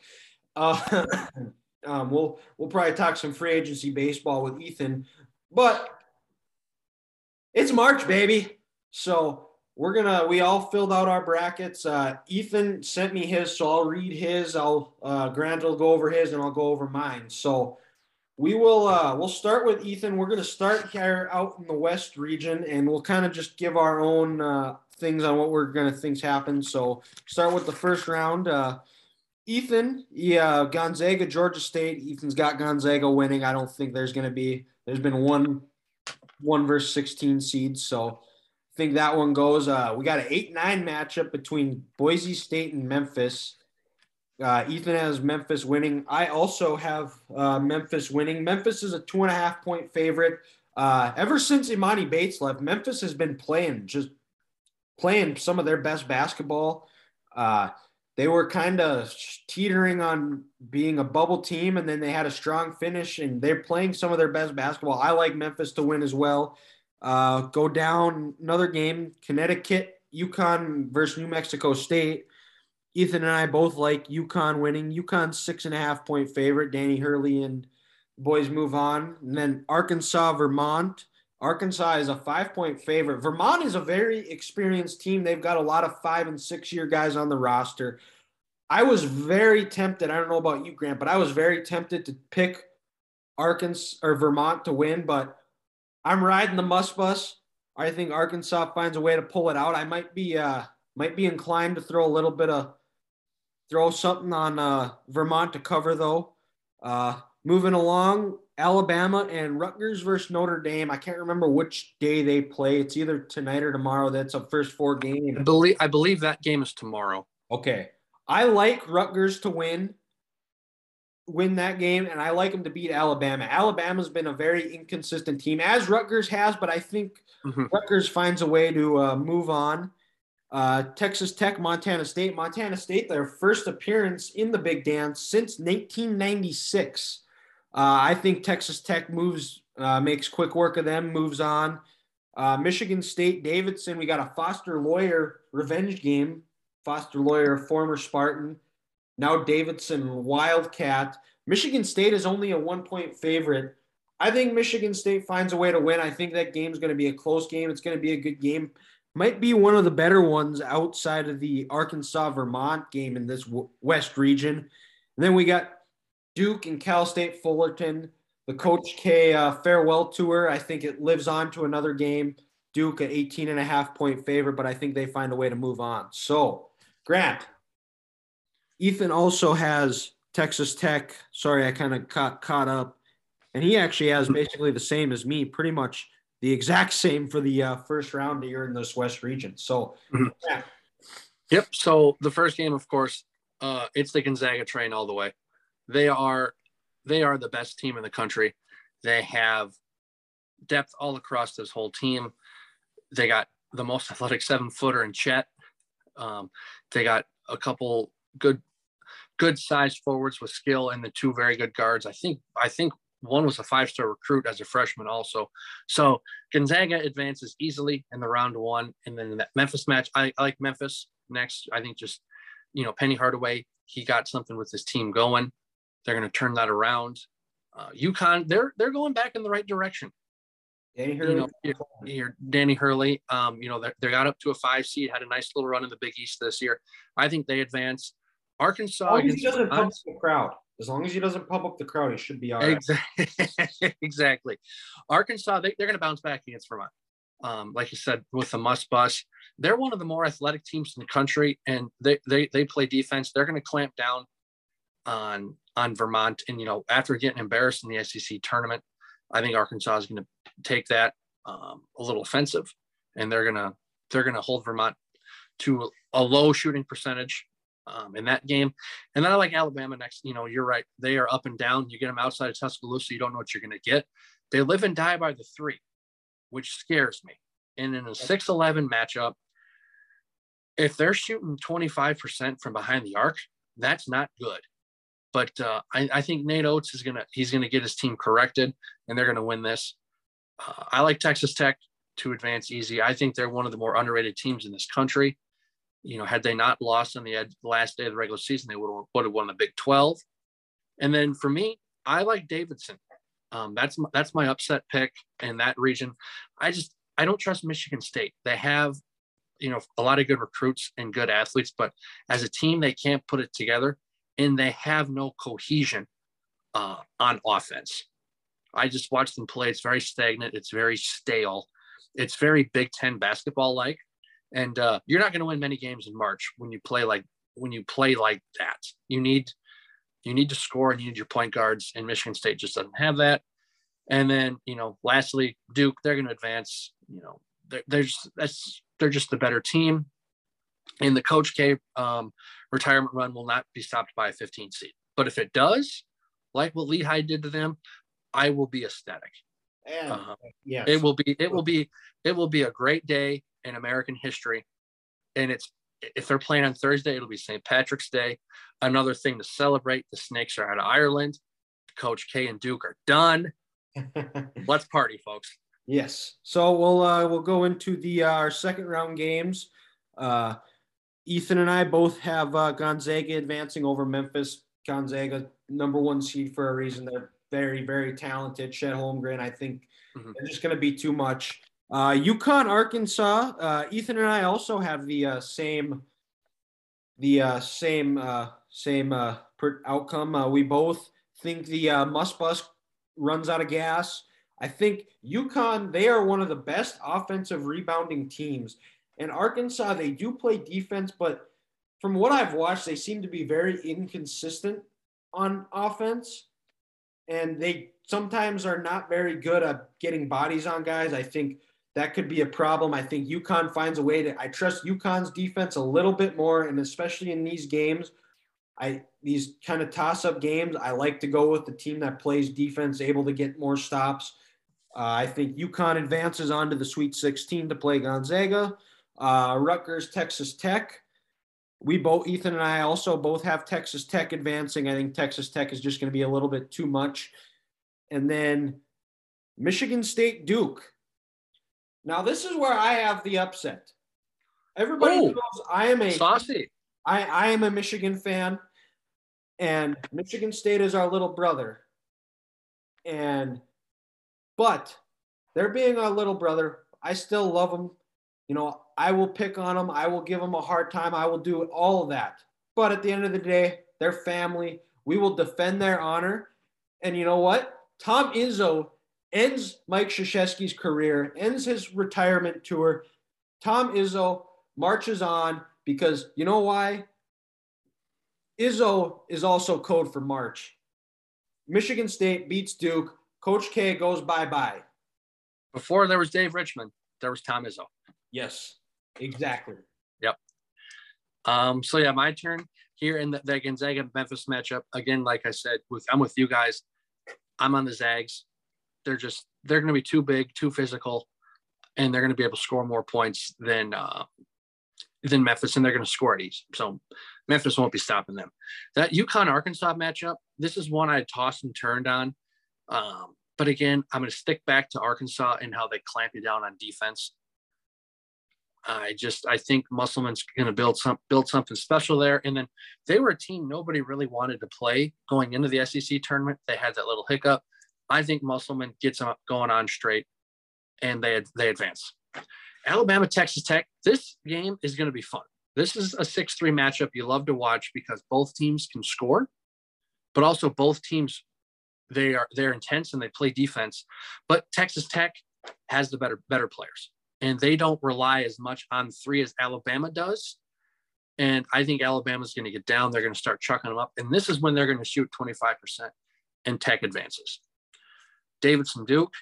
Uh, *laughs* um, we'll we'll probably talk some free agency baseball with Ethan, but it's March, baby. So we're gonna we all filled out our brackets. Uh, Ethan sent me his, so I'll read his. I'll uh, Grant will go over his, and I'll go over mine. So we will uh, we'll start with Ethan. We're gonna start here out in the West region, and we'll kind of just give our own uh, things on what we're gonna think happen. So start with the first round. Uh, Ethan, yeah, Gonzaga, Georgia State. Ethan's got Gonzaga winning. I don't think there's gonna be. There's been one one versus sixteen seeds, so I think that one goes. Uh, we got an eight nine matchup between Boise State and Memphis. Uh, Ethan has Memphis winning. I also have uh, Memphis winning. Memphis is a two and a half point favorite. Uh, ever since Emoni Bates left, Memphis has been playing just playing some of their best basketball. They were kind of teetering on being a bubble team, and then they had a strong finish, and they're playing some of their best basketball. I like Memphis to win as well. Uh, go down another game, Connecticut, UConn versus New Mexico State. Ethan and I both like UConn winning. UConn six and a half point favorite. Danny Hurley and boys move on. And then Arkansas, Vermont. Arkansas is a five point favorite. Vermont is a very experienced team. They've got a lot of five and six year guys on the roster. I was very tempted. I don't know about you, Grant, but I was very tempted to pick Arkansas or Vermont to win, but I'm riding the Muss Bus. I think Arkansas finds a way to pull it out. I might be uh might be inclined to throw a little bit of throw something on uh, Vermont to cover, though. Uh, moving along, Alabama and Rutgers versus Notre Dame. I can't remember which day they play. It's either tonight or tomorrow. That's a first four game.
I believe I believe that game is tomorrow.
Okay, I like Rutgers to win win that game, and I like them to beat Alabama. Alabama's been a very inconsistent team, as Rutgers has, but I think mm-hmm. Rutgers finds a way to uh, move on. Uh, Texas Tech, Montana State. Montana State, their first appearance in the Big Dance since 1996. Uh, I think Texas Tech moves, uh, makes quick work of them, moves on. Uh, Michigan State, Davidson. We got a Foster Loyer revenge game. Foster Loyer, former Spartan, now Davidson Wildcat. Michigan State is only a one point favorite. I think Michigan State finds a way to win. I think that game is going to be a close game. It's going to be a good game might be one of the better ones outside of the Arkansas Vermont game in this West region. And then we got Duke and Cal State Fullerton, the Coach K uh, farewell tour. I think it lives on to another game. Duke at 18 and a half point favorite, but I think they find a way to move on. So, Grant, Ethan also has Texas Tech. Sorry, I kind of caught caught up, and he actually has basically the same as me, pretty much the exact same for the uh, first round here in this West region. So, mm-hmm. yeah.
Yep. So the first game, of course, uh, it's the Gonzaga train all the way. They are they are the best team in the country. They have depth all across this whole team. They got the most *laughs* athletic seven footer in Chet. Um, they got a couple good good sized forwards with skill and the two very good guards. I think I think one was a five star recruit as a freshman, also. So Gonzaga advances easily in the round one. And then that Memphis match, I, I like Memphis next. I think just, you know, Penny Hardaway, he got something with his team going. They're going to turn that around. Uh, UConn, they're they're going back in the right direction.
Danny Hurley. You know,
you're, you're Danny Hurley. Um, you know, they got up to a five seed, had a nice little run in the Big East this year. I think they advance. Arkansas.
Oh, he doesn't pump the crowd. As long as he doesn't pump up the crowd, he should be all right.
Exactly. *laughs* exactly. Arkansas, they, are going to bounce back against Vermont. Um, like you said, with the Muss Bus, they're one of the more athletic teams in the country, and they they, they play defense. They're going to clamp down on on Vermont, and you know, after getting embarrassed in the SEC tournament, I think Arkansas is going to take that um, a little offensive, and they're gonna they're gonna hold Vermont to a low shooting percentage um, in that game. And then I like Alabama next. You know, you're right. They are up and down. You get them outside of Tuscaloosa, you don't know what you're going to get. They live and die by the three, which scares me. And in a 6 11 matchup, if they're shooting 25% from behind the arc, that's not good. But uh, I, I, think Nate Oats is gonna he's gonna get his team corrected, and they're gonna win this. Uh, I like Texas Tech to advance easy. I think they're one of the more underrated teams in this country. You know, had they not lost on the last day of the regular season, they would have, won the Big 12. And then for me, I like Davidson. Um, that's my, that's my upset pick in that region. I just I don't trust Michigan State. They have you know a lot of good recruits and good athletes, but as a team they can't put it together, and they have no cohesion uh, on offense. I just watched them play. It's very stagnant. It's very stale. It's very Big Ten basketball like, and uh, you're not going to win many games in March when you play like when you play like that. You need you need to score and you need your point guards, and Michigan State just doesn't have that. And then, you know, lastly, Duke, they're going to advance. You know, just that's they're just the better team. And the Coach K um, retirement run will not be stopped by a 15 seed. But if it does, like what Lehigh did to them, I will be ecstatic.
And uh,
yes. it will be it will be it will be a great day in American history. And it's if they're playing on Thursday, it'll be St. Patrick's Day. Another thing to celebrate. The Snakes are out of Ireland. Coach K and Duke are done. *laughs* Let's party, folks.
Yes. So we'll uh, we'll go into the uh, our second round games. Uh, Ethan and I both have uh, Gonzaga advancing over Memphis. Gonzaga number one seed for a reason. They're very very talented. Chet Holmgren, I think mm-hmm. they're just going to be too much. Uh, UConn, Arkansas. Uh, Ethan and I also have the uh, same, the uh, same, uh, same uh, outcome. Uh, we both think the uh, Muss Bus runs out of gas. I think UConn. They are one of the best offensive rebounding teams, and Arkansas. They do play defense, but from what I've watched, they seem to be very inconsistent on offense, and they sometimes are not very good at getting bodies on guys. I think that could be a problem. I think UConn finds a way to. I trust UConn's defense a little bit more, and especially in these games, I these kind of toss-up games, I like to go with the team that plays defense, able to get more stops. Uh, I think UConn advances onto the Sweet 16 to play Gonzaga. Uh, Rutgers, Texas Tech. We both, Ethan and I, also both have Texas Tech advancing. I think Texas Tech is just going to be a little bit too much. And then Michigan State, Duke. Now this is where I have the upset. Everybody oh, knows I am a
saucy.
I, I am a Michigan fan, and Michigan State is our little brother. And but they're being our little brother. I still love them. You know, I will pick on them. I will give them a hard time. I will do all of that. But at the end of the day, they're family. We will defend their honor. And you know what? Tom Izzo ends Mike Krzyzewski's career, ends his retirement tour. Tom Izzo marches on because you know why? Izzo is also code for March. Michigan State beats Duke. Coach K goes bye bye.
Before there was Dave Richman, there was Tom Izzo.
Yes, exactly.
Yep. Um, so yeah, my turn here in the, the Gonzaga Memphis matchup. Again, like I said, with I'm with you guys. I'm on the Zags they're just they're going to be too big, too physical, and they're going to be able to score more points than uh, than Memphis, and they're going to score at ease. So Memphis won't be stopping them. That UConn Arkansas matchup, this is one I tossed and turned on. Um, but again, I'm going to stick back to Arkansas and how they clamp you down on defense. I just I think Musselman's going to build some build something special there. And then they were a team nobody really wanted to play going into the SEC tournament. They had that little hiccup. I think Musselman gets them going on straight, and they they advance. Alabama, Texas Tech. This game is going to be fun. This is a six-three matchup you love to watch because both teams can score, but also both teams they are they're intense and they play defense. But Texas Tech has the better better players, and they don't rely as much on three as Alabama does. And I think Alabama's going to get down. They're going to start chucking them up, and this is when they're going to shoot 25%, and Tech advances. Davidson Duke.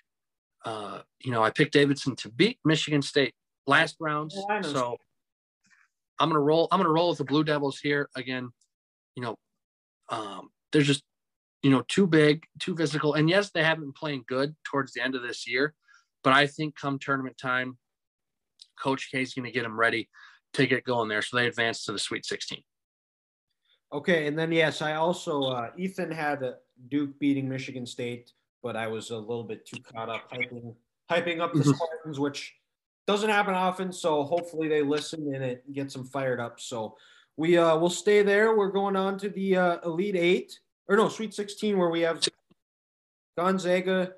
Uh, you know, I picked Davidson to beat Michigan State last round. So I'm gonna roll. I'm gonna roll with the Blue Devils here again. You know, um, they're just you know too big, too physical, and yes, they haven't been playing good towards the end of this year. But I think come tournament time, Coach K is going to get them ready to get going there. So they advance to the Sweet 16.
Okay, and then yes, I also uh, Ethan had Duke beating Michigan State, but I was a little bit too caught up hyping hyping up the mm-hmm. Spartans, which doesn't happen often. So hopefully they listen and it gets them fired up. So we uh, will stay there. We're going on to the uh, Elite Eight or no Sweet 16, where we have Gonzaga,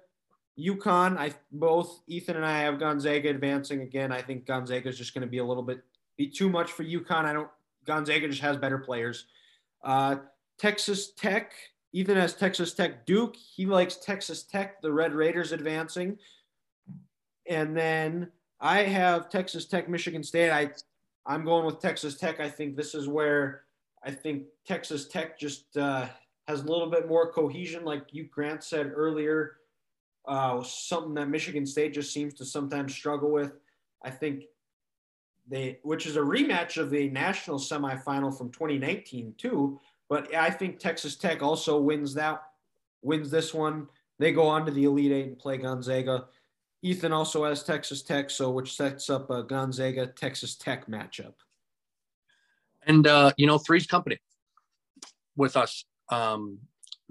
UConn. I both Ethan and I have Gonzaga advancing again. I think Gonzaga is just going to be a little bit be too much for UConn. I don't. Gonzaga just has better players. Uh, Texas Tech. Ethan has Texas Tech Duke. He likes Texas Tech, the Red Raiders advancing. And then I have Texas Tech, Michigan State. I I'm going with Texas Tech. I think this is where I think Texas Tech just uh, has a little bit more cohesion, like you Grant said earlier. Uh, something that Michigan State just seems to sometimes struggle with. I think they, which is a rematch of the national semifinal from 2019 too. But I think Texas Tech also wins that, wins this one. They go on to the Elite Eight and play Gonzaga. Ethan also has Texas Tech, so which sets up a Gonzaga Texas Tech matchup.
And uh, you know, three's company with us. Um,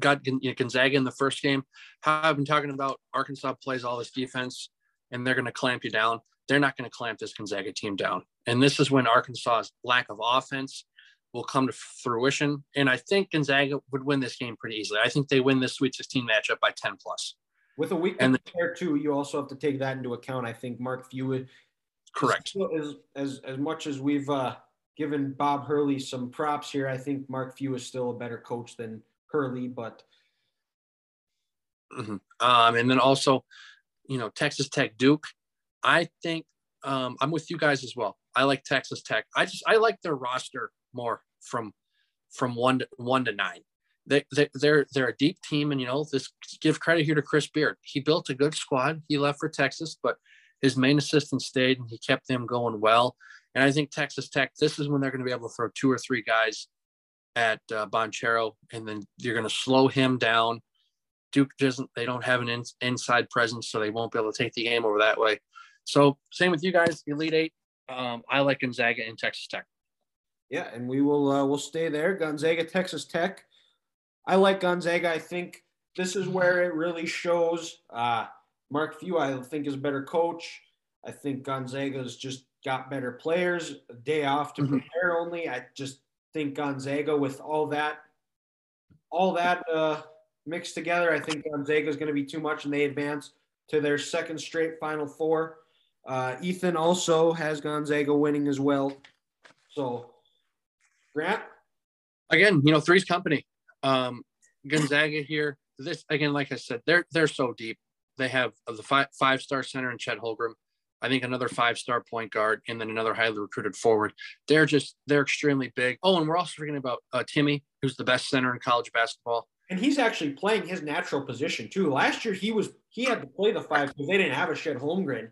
got Gonzaga in the first game. How I've been talking about Arkansas plays all this defense, and they're going to clamp you down. They're not going to clamp this Gonzaga team down. And this is when Arkansas's lack of offense will come to fruition. And I think Gonzaga would win this game pretty easily. I think they win this Sweet 16 matchup by 10 plus.
With a week and there too, you also have to take that into account. I think Mark Few
correct
as as as much as we've uh, given Bob Hurley some props here, I think Mark Few is still a better coach than Hurley. But
mm-hmm. um, and then also, you know, Texas Tech Duke. I think um, I'm with you guys as well. I like Texas Tech. I just I like their roster more from from one to one to nine. They, they they're they're a deep team, and you know this. Give credit here to Chris Beard. He built a good squad. He left for Texas, but his main assistant stayed, and he kept them going well. And I think Texas Tech. This is when they're going to be able to throw two or three guys at uh, Banchero, and then you're going to slow him down. Duke doesn't. They don't have an in, inside presence, so they won't be able to take the game over that way. So same with you guys, Elite Eight. Um, I like Gonzaga and Texas Tech.
Yeah, and we will uh, we'll stay there. Gonzaga, Texas Tech. I like Gonzaga. I think this is where it really shows. Uh, Mark Few, I think, is a better coach. I think Gonzaga's just got better players. A day off to mm-hmm. prepare only. I just think Gonzaga with all that, all that uh, mixed together, I think Gonzaga is going to be too much, and they advance to their second straight Final Four. Uh, Ethan also has Gonzaga winning as well. So, Grant.
Again, you know, three's company. Um, Gonzaga here. This again, like I said, they're they're so deep. They have the five five star center in Chet Holmgren. I think another five star point guard, and then another highly recruited forward. They're just they're extremely big. Oh, and we're also forgetting about uh, Timme, who's the best center in college basketball.
And he's actually playing his natural position too. Last year he was he had to play the five because they didn't have a Chet Holmgren,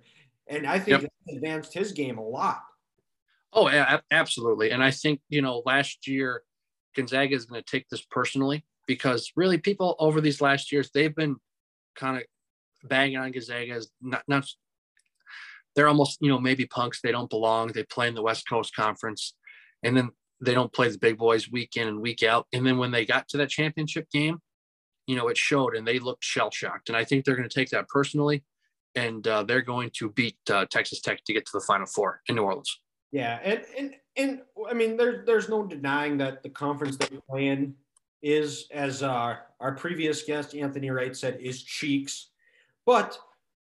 and I think yep. advanced his game a lot.
Oh, yeah, absolutely. And I think you know last year Gonzaga is going to take this personally because really people over these last years they've been kind of banging on Gonzaga as not not they're almost you know maybe punks they don't belong they play in the West Coast Conference and then they don't play the big boys week in and week out and then when they got to that championship game you know it showed and they looked shell shocked and I think they're going to take that personally and uh, they're going to beat uh, Texas Tech to get to the Final Four in New Orleans.
Yeah, and and and I mean, there's there's no denying that the conference that we play in is, as our previous guest Anthony Wright said, is cheeks. But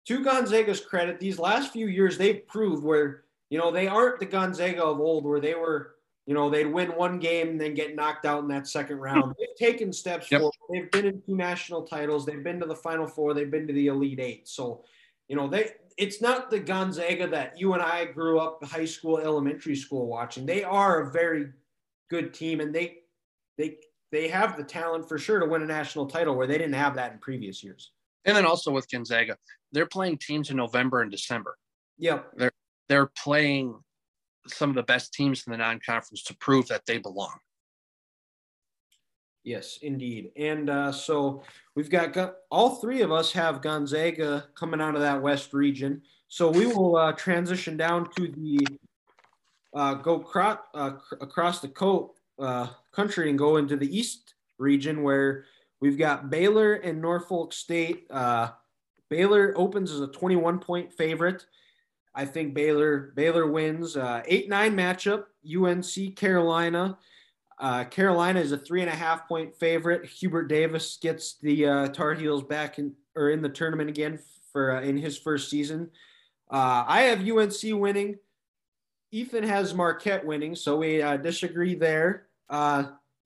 to Gonzaga's credit, these last few years they've proved where you know they aren't the Gonzaga of old, where they were you know they'd win one game and then get knocked out in that second round. Hmm. they've taken steps yep. forward. They've been in two national titles. They've been to the Final Four. They've been to the Elite Eight. So you know they it's not the Gonzaga that you and I grew up high school, elementary school watching. They are a very good team, and they they they have the talent for sure to win a national title where they didn't have that in previous years.
And then also with Gonzaga, they're playing teams in November and December.
Yeah.
They're they're playing some of the best teams in the non-conference to prove that they belong.
Yes, indeed. And uh, so we've got all three of us have Gonzaga coming out of that West region. So we will uh, transition down to the uh, go cro- uh, across the coat uh, country and go into the East region where we've got Baylor and Norfolk State. Uh, Baylor opens as a 21 point favorite. I think Baylor Baylor wins uh, eight nine matchup. UNC Carolina. Uh, Carolina is a three and a half point favorite. Hubert Davis gets the uh, Tar Heels back in or in the tournament again for uh, in his first season. Uh, I have UNC winning. Ethan has Marquette winning, so we disagree there.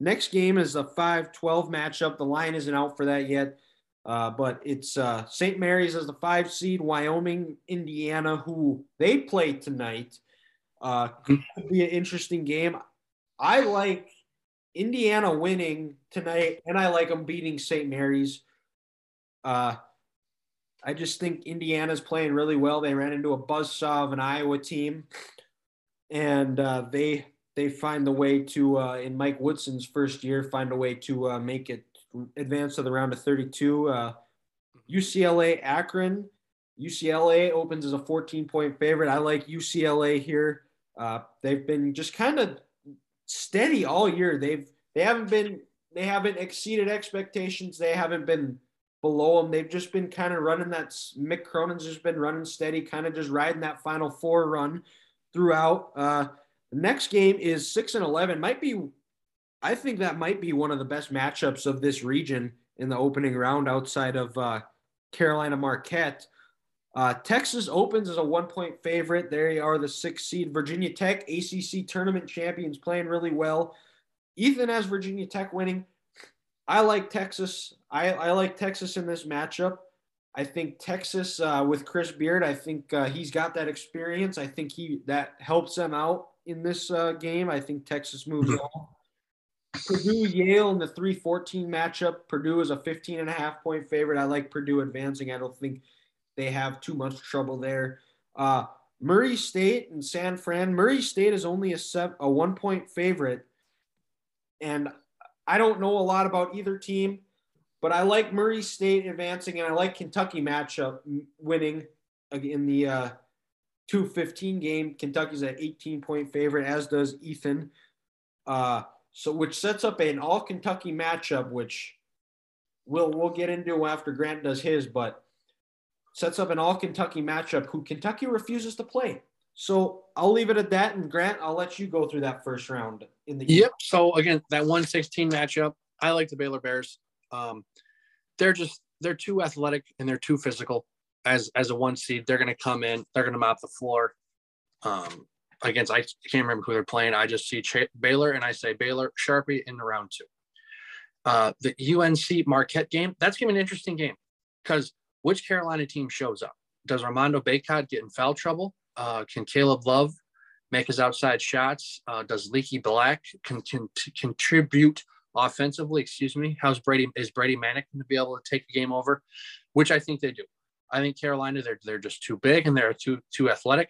Next game is a 5 12 matchup. The line isn't out for that yet, uh, but it's uh, St. Mary's as the five seed, Wyoming, Indiana, who they play tonight. Uh, could be an interesting game. I like Indiana winning tonight, and I like them beating St. Mary's. Uh, I just think Indiana's playing really well. They ran into a buzzsaw of an Iowa team and uh, they they find the way to uh, in Mike Woodson's first year find a way to uh, make it advance to the round of 32. UCLA uh, Akron. UCLA opens as a 14 point favorite. I like UCLA here. Uh, they've been just kind of steady all year. They've they haven't been they haven't exceeded expectations. They haven't been below them. They've just been kind of running that. Mick Cronin's just been running steady, kind of just riding that Final Four run throughout. The next game is six and eleven. Might be, I think that might be one of the best matchups of this region in the opening round, outside of uh, Carolina Marquette. Uh, Texas opens as a one point favorite. They are the sixth seed. Virginia Tech, ACC tournament champions, playing really well. Ethan has Virginia Tech winning. I like Texas. I, I like Texas in this matchup. I think Texas uh, with Chris Beard, I think uh, he's got that experience. I think he that helps them out in this uh, game. I think Texas moves mm-hmm. on. Purdue Yale in the 314 matchup. Purdue is a 15 and a half point favorite. I like Purdue advancing. I don't think they have too much trouble there. Uh, Murray State and San Fran. Murray State is only a, seven, a one point favorite. And I don't know a lot about either team. But I like Murray State advancing, and I like Kentucky matchup winning in the uh, 215 game. Kentucky's an 18 point favorite, as does Ethan. Uh, so, which sets up an all Kentucky matchup, which we'll we'll get into after Grant does his, but sets up an all Kentucky matchup who Kentucky refuses to play. So I'll leave it at that. And Grant, I'll let you go through that first round in the.
Yep. So again, that 116 matchup, I like the Baylor Bears. Um, they're just they're too athletic and they're too physical as as a one seed. They're going to come in. They're going to mop the floor. Um, against I can't remember who they're playing. I just see Ch- Baylor and I say Baylor Sharpie in the round two. Uh, the UNC Marquette game that's going to be an interesting game because which Carolina team shows up? Does Armando Bacot get in foul trouble? Uh, can Caleb Love make his outside shots? Uh, does Leaky Black can, can, contribute offensively, excuse me. How's Brady is Brady Manek going to be able to take the game over? Which I think they do. I think Carolina they're they're just too big and they're too too athletic.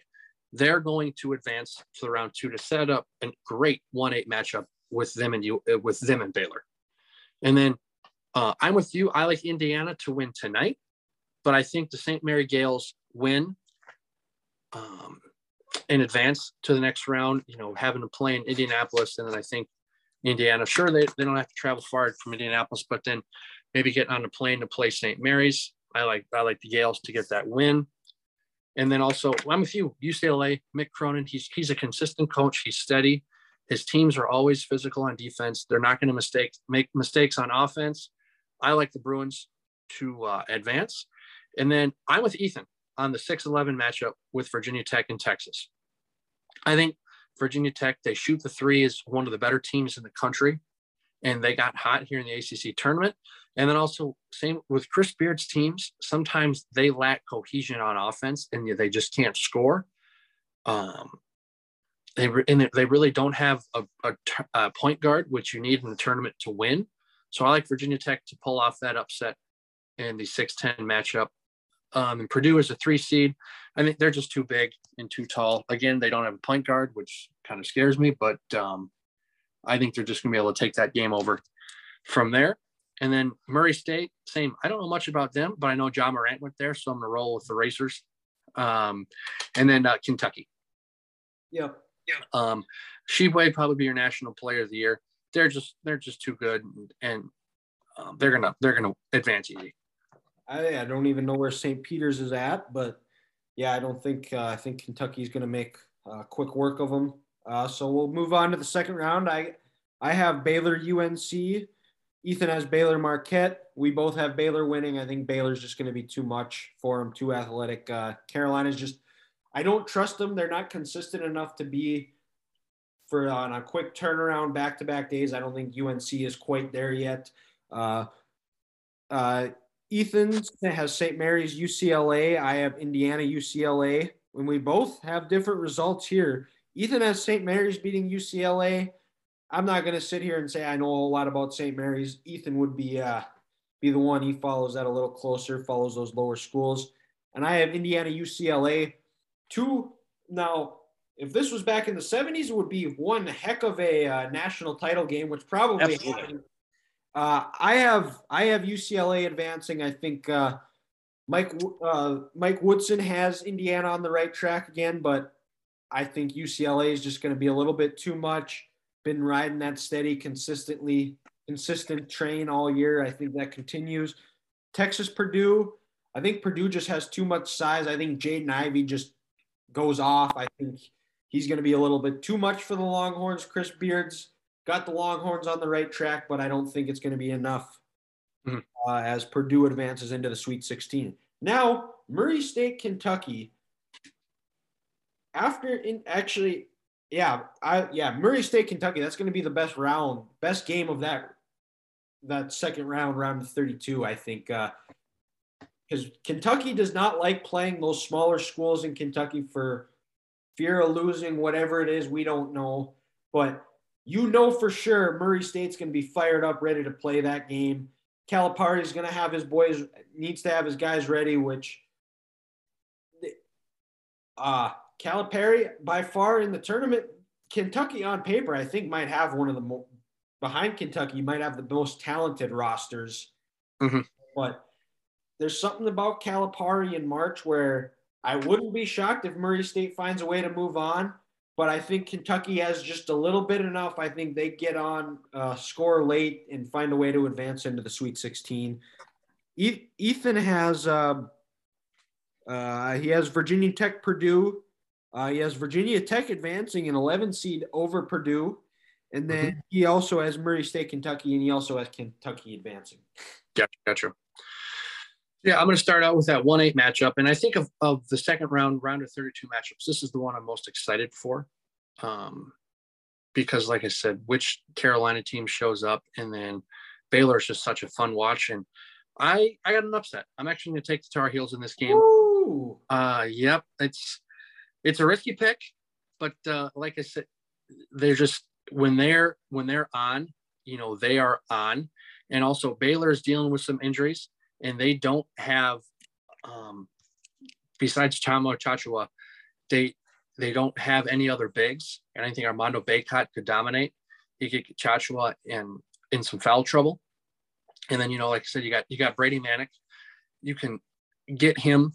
They're going to advance to the round two to set up a great one eight matchup with them and you uh, with them and Baylor. And then uh, I'm with you. I like Indiana to win tonight, but I think the St. Mary Gaels win um, in advance to the next round. You know, having to play in Indianapolis, and then I think Indiana. Sure, they, they don't have to travel far from Indianapolis, but then maybe getting on a plane to play St. Mary's. I like I like the Gaels to get that win. And then also, I'm with you, UCLA, Mick Cronin. He's he's a consistent coach. He's steady. His teams are always physical on defense. They're not going to mistake make mistakes on offense. I like the Bruins to uh, advance. And then I'm with Ethan on the 6-11 matchup with Virginia Tech and Texas. I think Virginia Tech, they shoot the three is one of the better teams in the country. And they got hot here in the ACC tournament. And then also, same with Chris Beard's teams, sometimes they lack cohesion on offense and they just can't score. Um, they, and they really don't have a, point guard, which you need in the tournament to win. So I like Virginia Tech to pull off that upset in the 6-10 matchup. Um, and Purdue is a three seed. I think they're just too big and too tall. Again, they don't have a point guard, which kind of scares me, but um, I think they're just going to be able to take that game over from there. And then Murray State, same. I don't know much about them, but I know John Morant went there, so I'm going to roll with the Racers. Um, and then uh, Kentucky.
Yeah.
Yeah. Um, Tshiebwe probably be your national player of the year. they're just they're just too good, and, and um, they're gonna they're gonna advance easy.
I, I don't even know where St. Peter's is at, but yeah, I don't think uh, I think Kentucky's gonna make uh, quick work of them. Uh, so we'll move on to the second round. I I have Baylor UNC. Ethan has Baylor Marquette. We both have Baylor winning. I think Baylor's just going to be too much for him, too athletic. Uh, Carolina's just, I don't trust them. They're not consistent enough to be for uh, on a quick turnaround back to back days. I don't think UNC is quite there yet. Uh, uh, Ethan has St. Mary's UCLA. I have Indiana UCLA. When we both have different results here, Ethan has St. Mary's beating UCLA. I'm not going to sit here and say I know a lot about St. Mary's. Ethan would be uh, be the one. He follows that a little closer, follows those lower schools. And I have Indiana UCLA. Two now, if this was back in the 70s, it would be one heck of a uh, national title game, which probably happened. Uh, I have I have UCLA advancing. I think uh, Mike uh, Mike Woodson has Indiana on the right track again, but I think UCLA is just going to be a little bit too much been riding that steady, consistently, consistent train all year. I think that continues. Texas, Purdue. I think Purdue just has too much size. I think Jaden Ivey just goes off. I think he's going to be a little bit too much for the Longhorns. Chris Beard's got the Longhorns on the right track, but I don't think it's going to be enough mm-hmm. uh, as Purdue advances into the Sweet 16. Now, Murray State, Kentucky. After in actually yeah, I yeah, Murray State, Kentucky. That's going to be the best round, best game of that that second round, round of 32. I think because uh, Kentucky does not like playing those smaller schools in Kentucky for fear of losing whatever it is. We don't know, but you know for sure Murray State's going to be fired up, ready to play that game. Calipari is going to have his boys needs to have his guys ready, which uh Calipari, by far in the tournament, Kentucky on paper, I think might have one of the mo- behind Kentucky, might have the most talented rosters. Mm-hmm. But there's something about Calipari in March where I wouldn't be shocked if Murray State finds a way to move on. But I think Kentucky has just a little bit enough. I think they get on, uh, score late, and find a way to advance into the Sweet 16. Ethan has uh, uh, he has Virginia Tech, Purdue, uh, he has Virginia Tech advancing an 11 seed over Purdue. And then mm-hmm. he also has Murray State, Kentucky, and he also has Kentucky advancing.
Gotcha. Gotcha. Yeah, I'm going to start out with that 1 8 matchup. And I think of, of the second round, round of 32 matchups, this is the one I'm most excited for. Um, because, like I said, which Carolina team shows up, and then Baylor is just such a fun watch. And I I got an upset. I'm actually going to take the Tar Heels in this game. Ooh. Uh, yep, it's it's a risky pick, but uh, like I said, they're just when they're when they're on, you know, they are on. And also Baylor is dealing with some injuries, and they don't have, um, besides Tchamwa Tchatchoua, they they don't have any other bigs. And I think Armando Bacot could dominate. He could get Tchatchoua in in some foul trouble. And then you know, like I said, you got you got Brady Manek. You can get him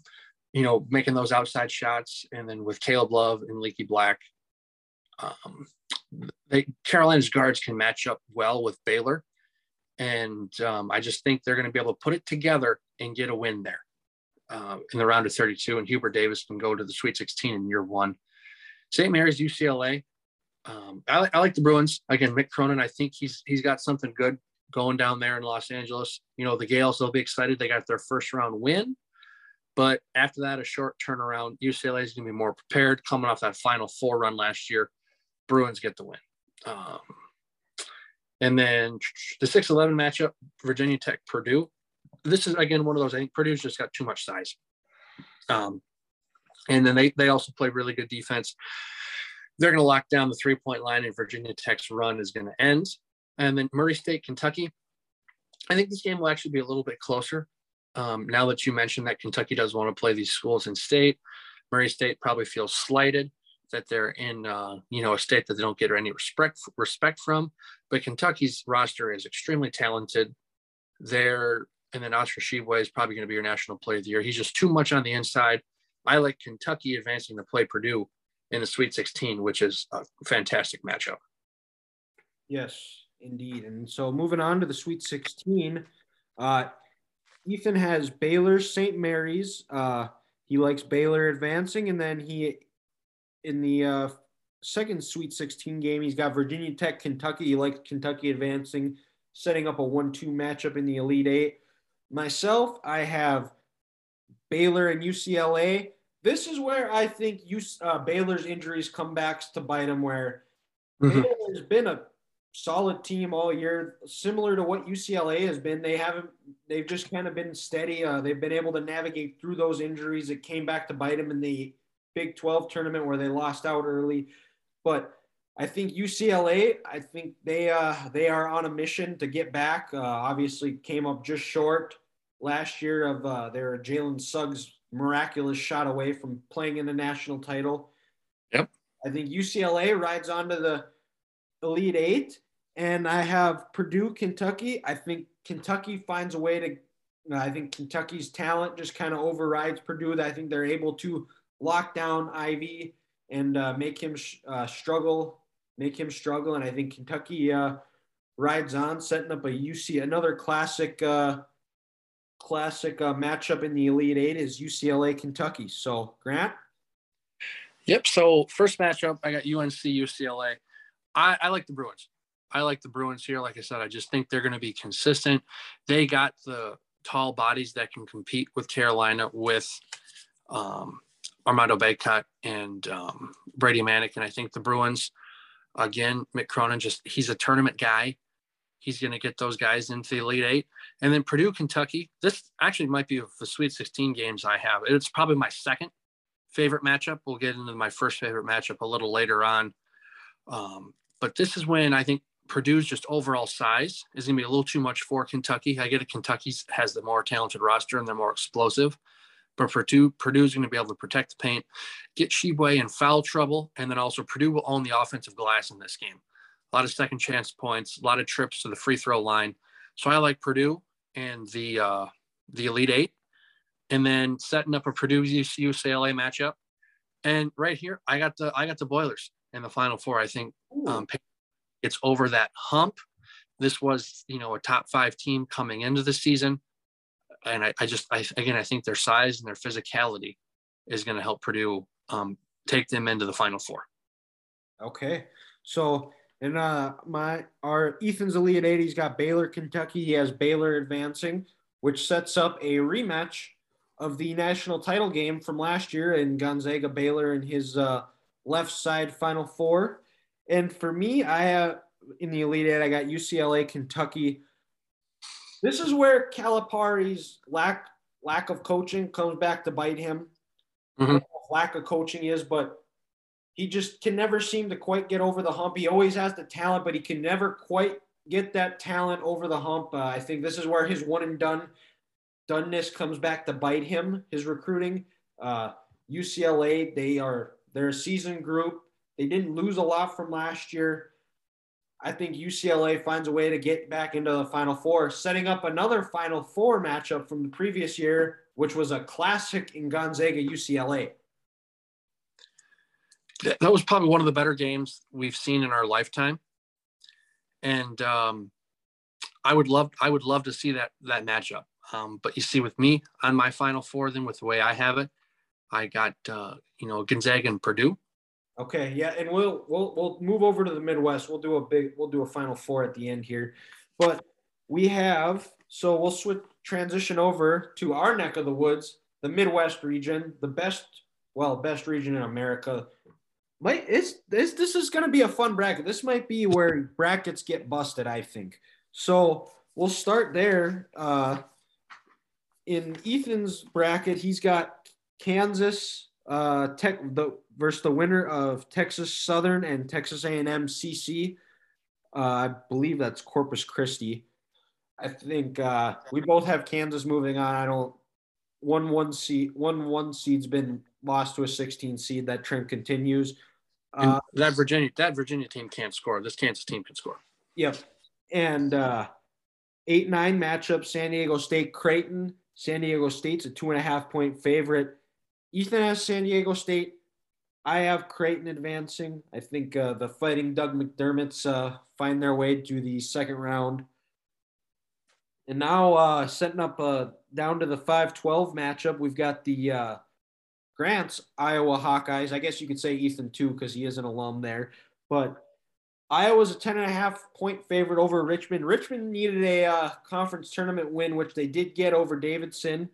you know, making those outside shots, and then with Caleb Love and Leaky Black, um, they, Carolina's guards can match up well with Baylor, and um, I just think they're going to be able to put it together and get a win there uh, in the round of 32. And Hubert Davis can go to the Sweet 16 in year one. St. Mary's UCLA. Um, I, I, like the Bruins again. Mick Cronin, I think he's he's got something good going down there in Los Angeles. You know, the Gaels, they'll be excited. They got their first round win. But after that, a short turnaround. UCLA is going to be more prepared coming off that Final Four run last year. Bruins get the win. Um, and then the 6 11 matchup, Virginia Tech Purdue. This is, again, one of those. I think Purdue's just got too much size. Um, and then they, they also play really good defense. They're going to lock down the three point line, and Virginia Tech's run is going to end. And then Murray State, Kentucky. I think this game will actually be a little bit closer. Um, now that you mentioned that Kentucky does want to play these schools in state, Murray State probably feels slighted that they're in uh, you know a state that they don't get any respect respect from. But Kentucky's roster is extremely talented. They're and then Oscar Tshiebwe is probably going to be your national player of the year. He's just too much on the inside. I like Kentucky advancing to play Purdue in the Sweet 16, which is a fantastic matchup.
Yes, indeed. And so moving on to the Sweet 16, uh, Ethan has Baylor, St. Mary's. Uh, he likes Baylor advancing, and then he in the uh, second Sweet 16 game, he's got Virginia Tech, Kentucky. He likes Kentucky advancing, setting up a one-two matchup in the Elite Eight. Myself, I have Baylor and UCLA. This is where I think uh, Baylor's injuries come back to bite him. Where mm-hmm. Baylor's been a solid team all year, similar to what UCLA has been. They haven't. They've just kind of been steady. Uh, they've been able to navigate through those injuries. It came back to bite them in the Big 12 tournament where they lost out early. But I think UCLA. I think they uh, they are on a mission to get back. Uh, obviously, came up just short last year of uh, their Jalen Suggs miraculous shot away from playing in the national title.
Yep.
I think UCLA rides onto the Elite Eight, and I have Purdue, Kentucky. I think Kentucky finds a way to. I think Kentucky's talent just kind of overrides Purdue. I think they're able to lock down Ivey and uh, make him uh, struggle, make him struggle. And I think Kentucky uh, rides on, setting up a UC another classic uh, classic uh, matchup in the Elite Eight is UCLA Kentucky. So Grant.
Yep. So first matchup, I got UNC UCLA. I, I like the Bruins. I like the Bruins here. Like I said, I just think they're going to be consistent. They got the tall bodies that can compete with Carolina with um, Armando Bacot and um, Brady Manek. And I think the Bruins, again, Mick Cronin, just he's a tournament guy. He's going to get those guys into the Elite Eight. And then Purdue, Kentucky. This actually might be the Sweet 16 games I have. It's probably my second favorite matchup. We'll get into my first favorite matchup a little later on. Um, but this is when I think Purdue's just overall size is going to be a little too much for Kentucky. I get it. Kentucky has the more talented roster and they're more explosive. But Purdue, Purdue's going to be able to protect the paint, get Tshiebwe in foul trouble, and then also Purdue will own the offensive glass in this game. A lot of second chance points, a lot of trips to the free throw line. So I like Purdue and the uh, the Elite Eight, and then setting up a Purdue UCLA matchup. And right here, I got the I got the Boilers in the Final Four. I think um, it's over that hump. This was you know a top five team coming into the season and I, I just I again I think their size and their physicality is going to help Purdue um, take them into the Final Four.
Okay, so and uh my our Ethan's Elite Eight, he's got Baylor, Kentucky. He has Baylor advancing, which sets up a rematch of the national title game from last year in Gonzaga Baylor and his uh, left side Final Four. And for me, I have in the Elite Eight, I got UCLA, Kentucky. This is where Calipari's lack lack of coaching comes back to bite him. Mm-hmm. Lack of coaching is, but he just can never seem to quite get over the hump. He always has the talent, but he can never quite get that talent over the hump. Uh, I think this is where his one and done doneness comes back to bite him. His recruiting, uh, UCLA, they are they're a seasoned group. They didn't lose a lot from last year. I think UCLA finds a way to get back into the Final Four, setting up another Final Four matchup from the previous year, which was a classic in Gonzaga UCLA.
That was probably one of the better games we've seen in our lifetime, and um, I would love I would love to see that that matchup. Um, but you see, with me on my Final Four, then with the way I have it, I got uh, you know Gonzaga and Purdue.
Okay, yeah, and we'll we'll we'll move over to the Midwest. We'll do a big we'll do a final four at the end here. But we have so we'll switch transition over to our neck of the woods, the Midwest region, the best well, best region in America. Might it's this this is gonna be a fun bracket. This might be where brackets get busted, I think. So we'll start there. Uh in Ethan's bracket, he's got Kansas, uh tech the versus the winner of Texas Southern and Texas A&M CC. Uh, I believe that's Corpus Christi. I think uh, we both have Kansas moving on. I don't one one seed one one seed's been lost to a 16 seed. That trend continues.
Uh, that Virginia that Virginia team can't score. This Kansas team can score.
Yep. And uh, eight nine matchup: San Diego State Creighton. San Diego State's a two and a half point favorite. Ethan has San Diego State I have Creighton advancing. I think uh, the Fighting Doug McDermott's uh, find their way to the second round. And now uh, setting up uh, down to the 5-12 matchup, we've got the uh, Grant's Iowa Hawkeyes. I guess you could say Ethan too because he is an alum there. But Iowa's a 10 and a half point favorite over Richmond. Richmond needed a uh, conference tournament win, which they did get over Davidson.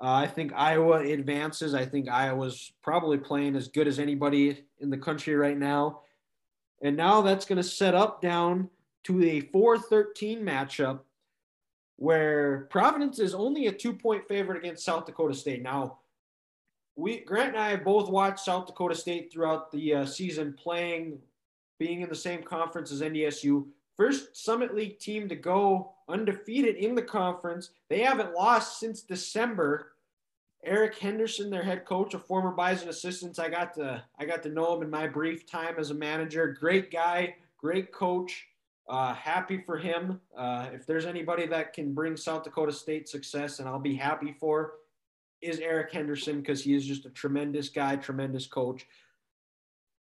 Uh, I think Iowa advances. I think Iowa's probably playing as good as anybody in the country right now. And now that's going to set up down to a 4 13 matchup where Providence is only a two point favorite against South Dakota State. Now, we Grant and I have both watched South Dakota State throughout the uh, season playing, being in the same conference as NDSU. First Summit League team to go undefeated in the conference. They haven't lost since December. Eric Henderson, their head coach, a former Bison assistant. I got to I got to know him in my brief time as a manager. Great guy, great coach. Uh, happy for him. Uh, if there's anybody that can bring South Dakota State success, and I'll be happy for, is Eric Henderson because he is just a tremendous guy, tremendous coach.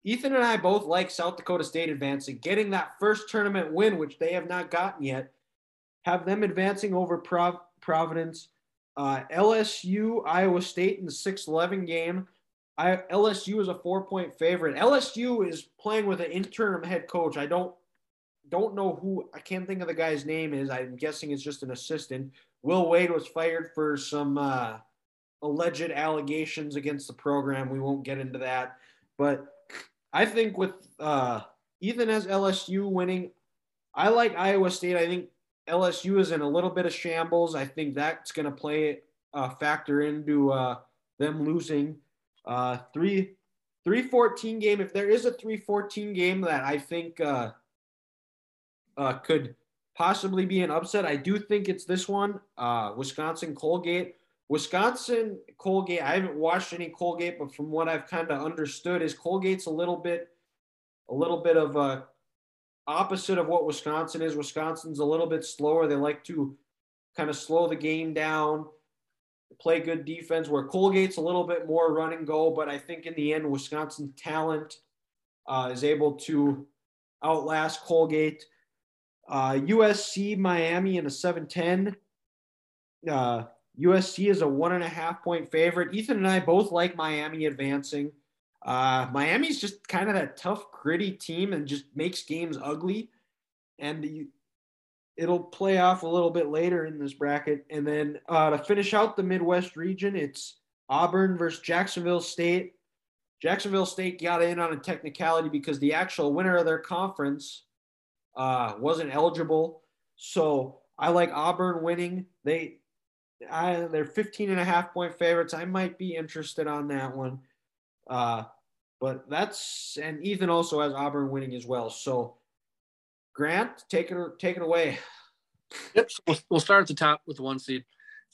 Ethan and I both like South Dakota State advancing, getting that first tournament win, which they have not gotten yet. Have them advancing over Prov- Providence. Uh, LSU, Iowa State in the 6 11 game. I, LSU is a four point favorite. LSU is playing with an interim head coach. I don't don't know who I can't think of the guy's name is. I'm guessing it's just an assistant. Will Wade was fired for some uh, alleged allegations against the program. We won't get into that, but I think with uh, Ethan as LSU winning, I like Iowa State. I think LSU is in a little bit of shambles. I think that's going to play a factor into uh, them losing uh, three three fourteen game. If there is a three fourteen game that I think uh, uh, could possibly be an upset, I do think it's this one. Uh, Wisconsin Colgate. Wisconsin Colgate. I haven't watched any Colgate, but from what I've kind of understood, is Colgate's a little bit, a little bit of a opposite of what Wisconsin is. Wisconsin's a little bit slower. They like to kind of slow the game down, play good defense. Where Colgate's a little bit more run and go, but I think in the end, Wisconsin's talent uh, is able to outlast Colgate. Uh, USC Miami in a 7 10. Uh, USC is a one and a half point favorite. Ethan and I both like Miami advancing. Uh, Miami's just kind of that tough, gritty team and just makes games ugly. And you, it'll play off a little bit later in this bracket. And then uh, to finish out the Midwest region, it's Auburn versus Jacksonville State. Jacksonville State got in on a technicality because the actual winner of their conference uh, wasn't eligible. So I like Auburn winning. They I, they're 15 and a half point favorites. I might be interested on that one. Uh, but that's and Ethan also has Auburn winning as well. So Grant, take it take it away.
Yep. So we'll, we'll start at the top with the one seed.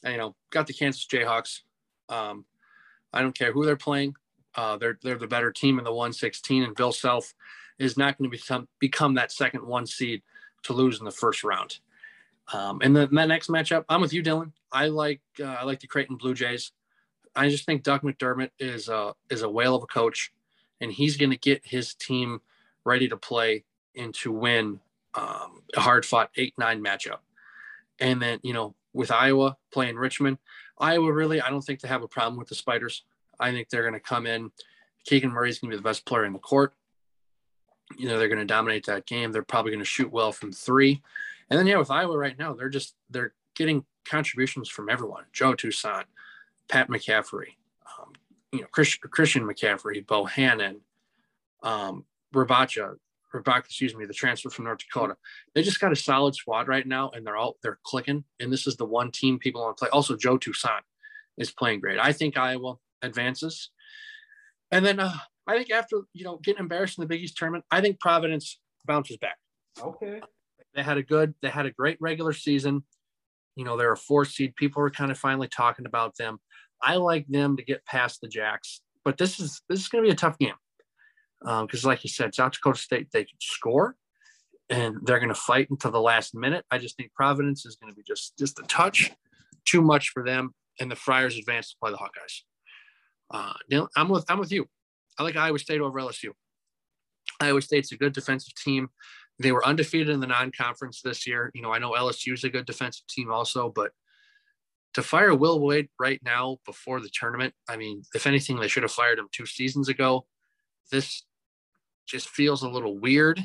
And, you know, got the Kansas Jayhawks. Um, I don't care who they're playing. Uh, they're they're the better team in the 116, and Bill Self is not going to become become that second one seed to lose in the first round. Um, and then that next matchup, I'm with you, Dylan. I like uh, I like the Creighton Blue Jays. I just think Doug McDermott is a is a whale of a coach, and he's going to get his team ready to play and to win um, a hard fought eight nine matchup. And then you know with Iowa playing Richmond, Iowa really I don't think they have a problem with the Spiders. I think they're going to come in. Keegan Murray's going to be the best player in the court. You know they're going to dominate that game. They're probably going to shoot well from three. And then yeah, with Iowa right now, they're just they're getting contributions from everyone: Joe Toussaint, Pat McCaffery, um, you know Chris, Christian McCaffrey, Bohannon, um, Rebraca, Rebraca, excuse me, the transfer from North Dakota. They just got a solid squad right now, and they're all they're clicking. And this is the one team people want to play. Also, Joe Toussaint is playing great. I think Iowa advances, and then uh, I think after you know getting embarrassed in the Big East tournament, I think Providence bounces back.
Okay.
They had a good, they had a great regular season. You know, they're a four seed. People are kind of finally talking about them. I like them to get past the Jacks, but this is this is going to be a tough game because, um, like you said, South Dakota State they can score and they're going to fight until the last minute. I just think Providence is going to be just just a touch too much for them, and the Friars advance to play the Hawkeyes. Uh, I'm with I'm with you. I like Iowa State over LSU. Iowa State's a good defensive team. They were undefeated in the non-conference this year. You know, I know LSU is a good defensive team also, but to fire Will Wade right now before the tournament, I mean, if anything, they should have fired him two seasons ago. This just feels a little weird.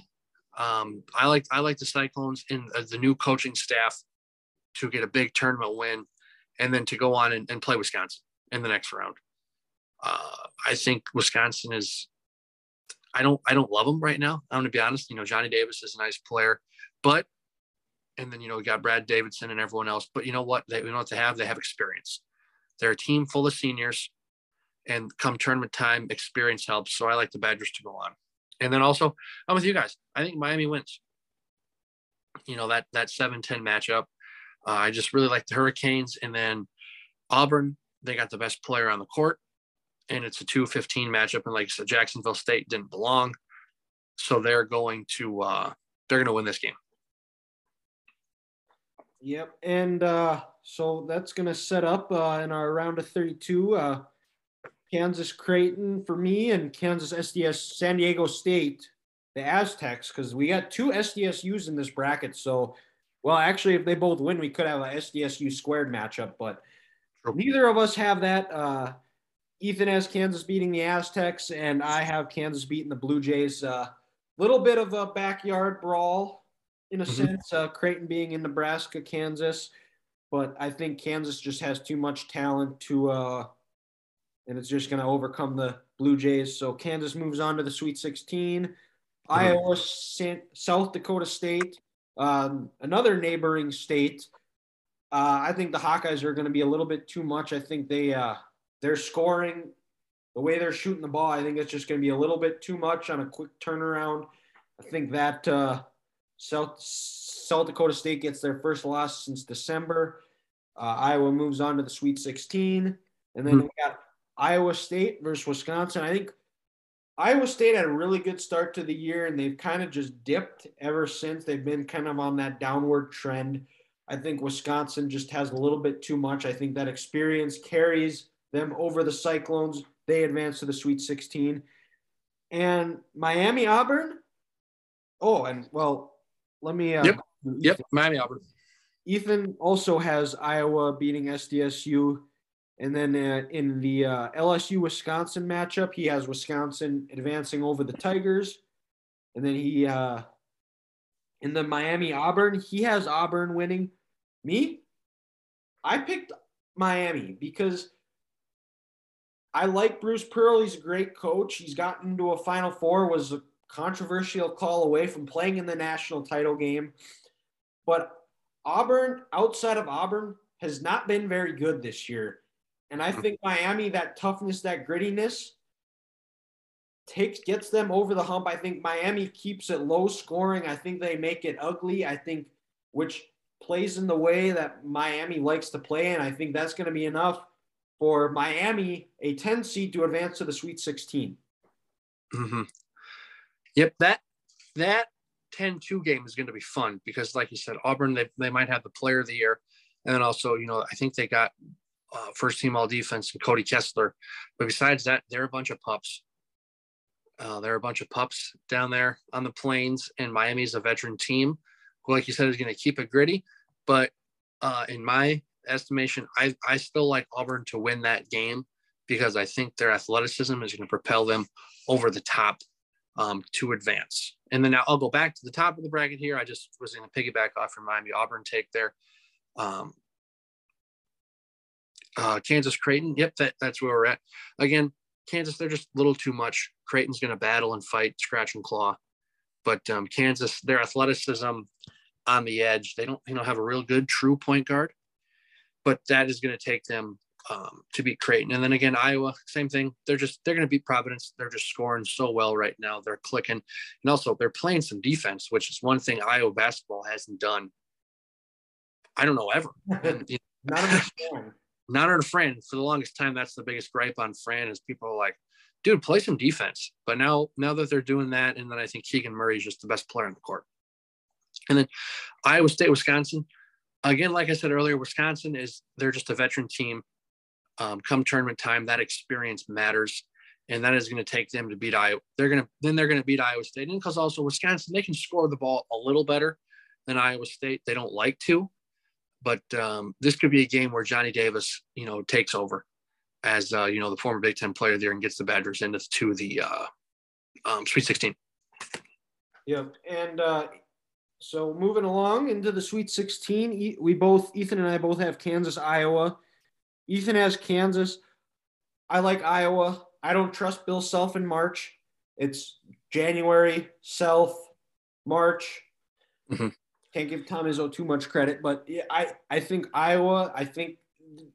Um, I like I like the Cyclones and uh, the new coaching staff to get a big tournament win, and then to go on and, and play Wisconsin in the next round. Uh, I think Wisconsin is. I don't. I don't love them right now. I'm to be honest. You know, Johnny Davis is a nice player, but and then you know we got Brad Davison and everyone else. But you know what? They you know what they have. They have experience. They're a team full of seniors, and come tournament time, experience helps. So I like the Badgers to go on. And then also, I'm with you guys. I think Miami wins. You know that that seven ten matchup. Uh, I just really like the Hurricanes, and then Auburn. They got the best player on the court, and it's a two fifteen matchup. And like I said, Jacksonville State didn't belong, so they're going to uh, they're going to win this game.
Yep, and uh, so that's going to set up uh, in our round of 32. Uh, Kansas Creighton for me and Kansas SDS San Diego State, the Aztecs, because we got two SDSUs in this bracket. So, well, actually, if they both win, we could have a SDSU squared matchup, but neither of us have that. Uh, Ethan has Kansas beating the Aztecs, and I have Kansas beating the Blue Jays. A uh, little bit of a backyard brawl in a mm-hmm. sense. Uh, Creighton being in Nebraska, Kansas, but I think Kansas just has too much talent to, uh, and it's just going to overcome the Blue Jays. So Kansas moves on to the Sweet 16. Mm-hmm. Iowa, South Dakota State, um, another neighboring state. Uh, I think the Hawkeyes are going to be a little bit too much. I think they uh, they're scoring the way they're shooting the ball. I think it's just going to be a little bit too much on a quick turnaround. I think that uh, South, South Dakota State gets their first loss since December. Uh, Iowa moves on to the Sweet 16. And then mm-hmm. we got Iowa State versus Wisconsin. I think Iowa State had a really good start to the year and they've kind of just dipped ever since. They've been kind of on that downward trend. I think Wisconsin just has a little bit too much. I think that experience carries them over the Cyclones. They advance to the Sweet 16. And Miami Auburn. Oh, and well, let me.
Uh, yep. Yep. Miami Auburn.
Ethan also has Iowa beating SDSU. And then uh, in the uh, LSU Wisconsin matchup, he has Wisconsin advancing over the Tigers. And then he, uh, in the Miami Auburn, he has Auburn winning. Me, I picked Miami because I like Bruce Pearl. He's a great coach. He's gotten to a Final Four, was a controversial call away from playing in the national title game. But Auburn, outside of Auburn, has not been very good this year. And I think Miami, that toughness, that grittiness, takes gets them over the hump. I think Miami keeps it low scoring. I think they make it ugly. I think which plays in the way that Miami likes to play, and I think that's going to be enough for Miami, a 10 seed, to advance to the Sweet 16.
Mm-hmm. Yep, that that 10-2 game is going to be fun because, like you said, Auburn they, they might have the player of the year, and then also you know I think they got uh, first team all defense and Cody Kessler, but besides that, they're a bunch of pups. Uh, they're a bunch of pups down there on the plains, and Miami's a veteran team who, like you said, is going to keep it gritty. But uh, in my estimation, I, I still like Auburn to win that game because I think their athleticism is going to propel them over the top um, to advance. And then now I'll go back to the top of the bracket here. I just was going to piggyback off your Miami Auburn take there. Um, uh, Kansas Creighton. Yep, that, that's where we're at. Again, Kansas, they're just a little too much. Creighton's going to battle and fight, scratch and claw. But um, Kansas, their athleticism on the edge, they don't, you know, have a real good true point guard. But that is going to take them um, to beat Creighton. And then again, Iowa, same thing. They're just they're going to beat Providence. They're just scoring so well right now. They're clicking, and also they're playing some defense, which is one thing Iowa basketball hasn't done. I don't know ever. And, you
know, not understand.
Not on *laughs* Fran. For the longest time, that's the biggest gripe on Fran is people are like, dude, play some defense. But now, now that they're doing that, and then I think Keegan Murray is just the best player on the court. And then Iowa State, Wisconsin. Again, like I said earlier, Wisconsin is they're just a veteran team um, come tournament time, that experience matters. and that is going to take them to beat Iowa. They're going to then they're going to beat Iowa State, and because also Wisconsin they can score the ball a little better than Iowa State. They don't like to, but um, this could be a game where Johnny Davis, you know, takes over as uh, you know the former Big Ten player there and gets the Badgers into to the uh, um, Sweet 16.
Yep, and uh, so moving along into the Sweet 16, we both Ethan and I both have Kansas, Iowa. Ethan has Kansas. I like Iowa. I don't trust Bill Self in March. It's January, Self, March. Mm-hmm. Can't give Tom Izzo too much credit, but I, I think Iowa, I think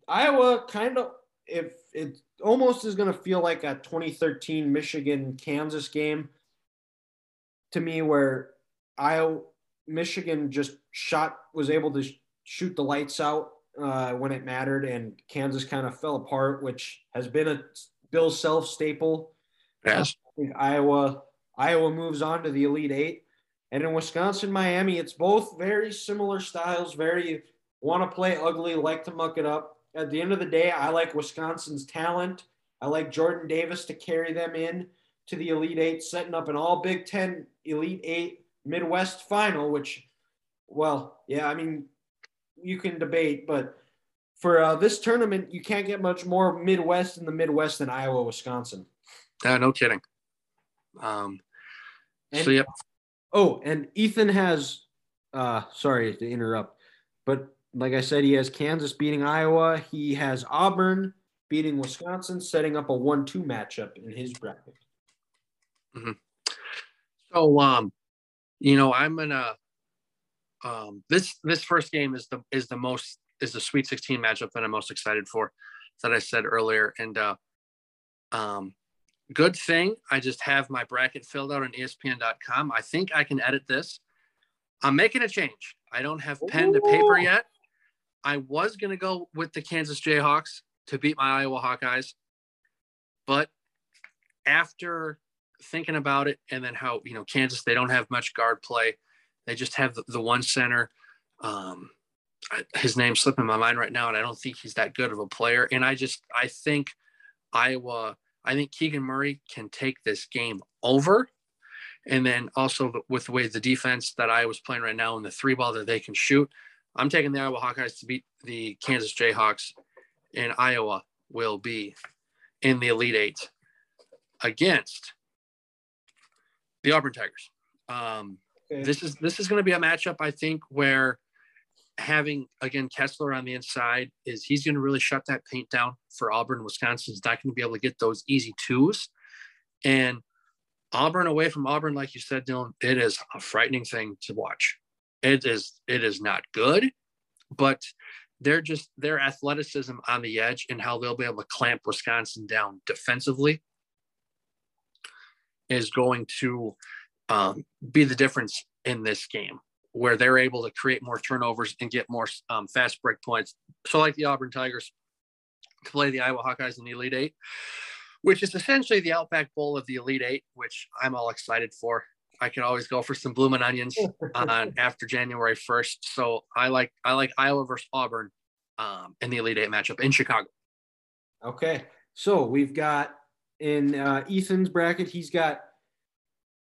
Iowa kind of, if it almost is going to feel like a 2013 Michigan Kansas game to me, where Iowa, Michigan just shot, was able to shoot the lights out uh, when it mattered, and Kansas kind of fell apart, which has been a Bill Self staple.
Yes.
Iowa Iowa moves on to the Elite Eight, and in Wisconsin, Miami, it's both very similar styles. Very want to play ugly, like to muck it up. At the end of the day, I like Wisconsin's talent. I like Jordan Davis to carry them in to the Elite Eight, setting up an All Big Ten Elite Eight Midwest final. Which, well, yeah, I mean, you can debate, but for uh, this tournament, you can't get much more Midwest in the Midwest than Iowa, Wisconsin.
Uh, no kidding. Um, and, so, yep.
Oh, and Ethan has, uh, sorry to interrupt, but like I said, he has Kansas beating Iowa. He has Auburn beating Wisconsin, setting up a one-two matchup in his bracket.
Mm-hmm. So, um, you know, I'm gonna. Um, this this first game is the is the most is the Sweet 16 matchup that I'm most excited for, that I said earlier. And uh, um, good thing I just have my bracket filled out on ESPN.com. I think I can edit this. I'm making a change. I don't have pen to paper yet. I was to go with the Kansas Jayhawks to beat my Iowa Hawkeyes, but after thinking about it and then how you know Kansas they don't have much guard play, they just have the, the one center. Um, his name's slipping my mind right now, and I don't think he's that good of a player. And I just I think Iowa, I think Keegan Murray can take this game over. And then also with the way the defense that I was playing right now and the three ball that they can shoot, I'm taking the Iowa Hawkeyes to beat the Kansas Jayhawks, and Iowa will be in the Elite Eight against the Auburn Tigers. Um, okay. This is this is going to be a matchup I think where having again Kessler on the inside is he's going to really shut that paint down for Auburn. Wisconsin's not going to be able to get those easy twos, and Auburn away from Auburn, like you said, Dylan, it is a frightening thing to watch. It is it is not good, but they're just their athleticism on the edge and how they'll be able to clamp Wisconsin down defensively is going to um, be the difference in this game where they're able to create more turnovers and get more um, fast break points. So, like the Auburn Tigers, to play the Iowa Hawkeyes in the Elite Eight, which is essentially the Outback Bowl of the Elite Eight, which I'm all excited for. I can always go for some blooming onions on *laughs* after January 1st. So I like I like Iowa versus Auburn um, in the Elite Eight matchup in Chicago.
Okay, so we've got in uh, Ethan's bracket, he's got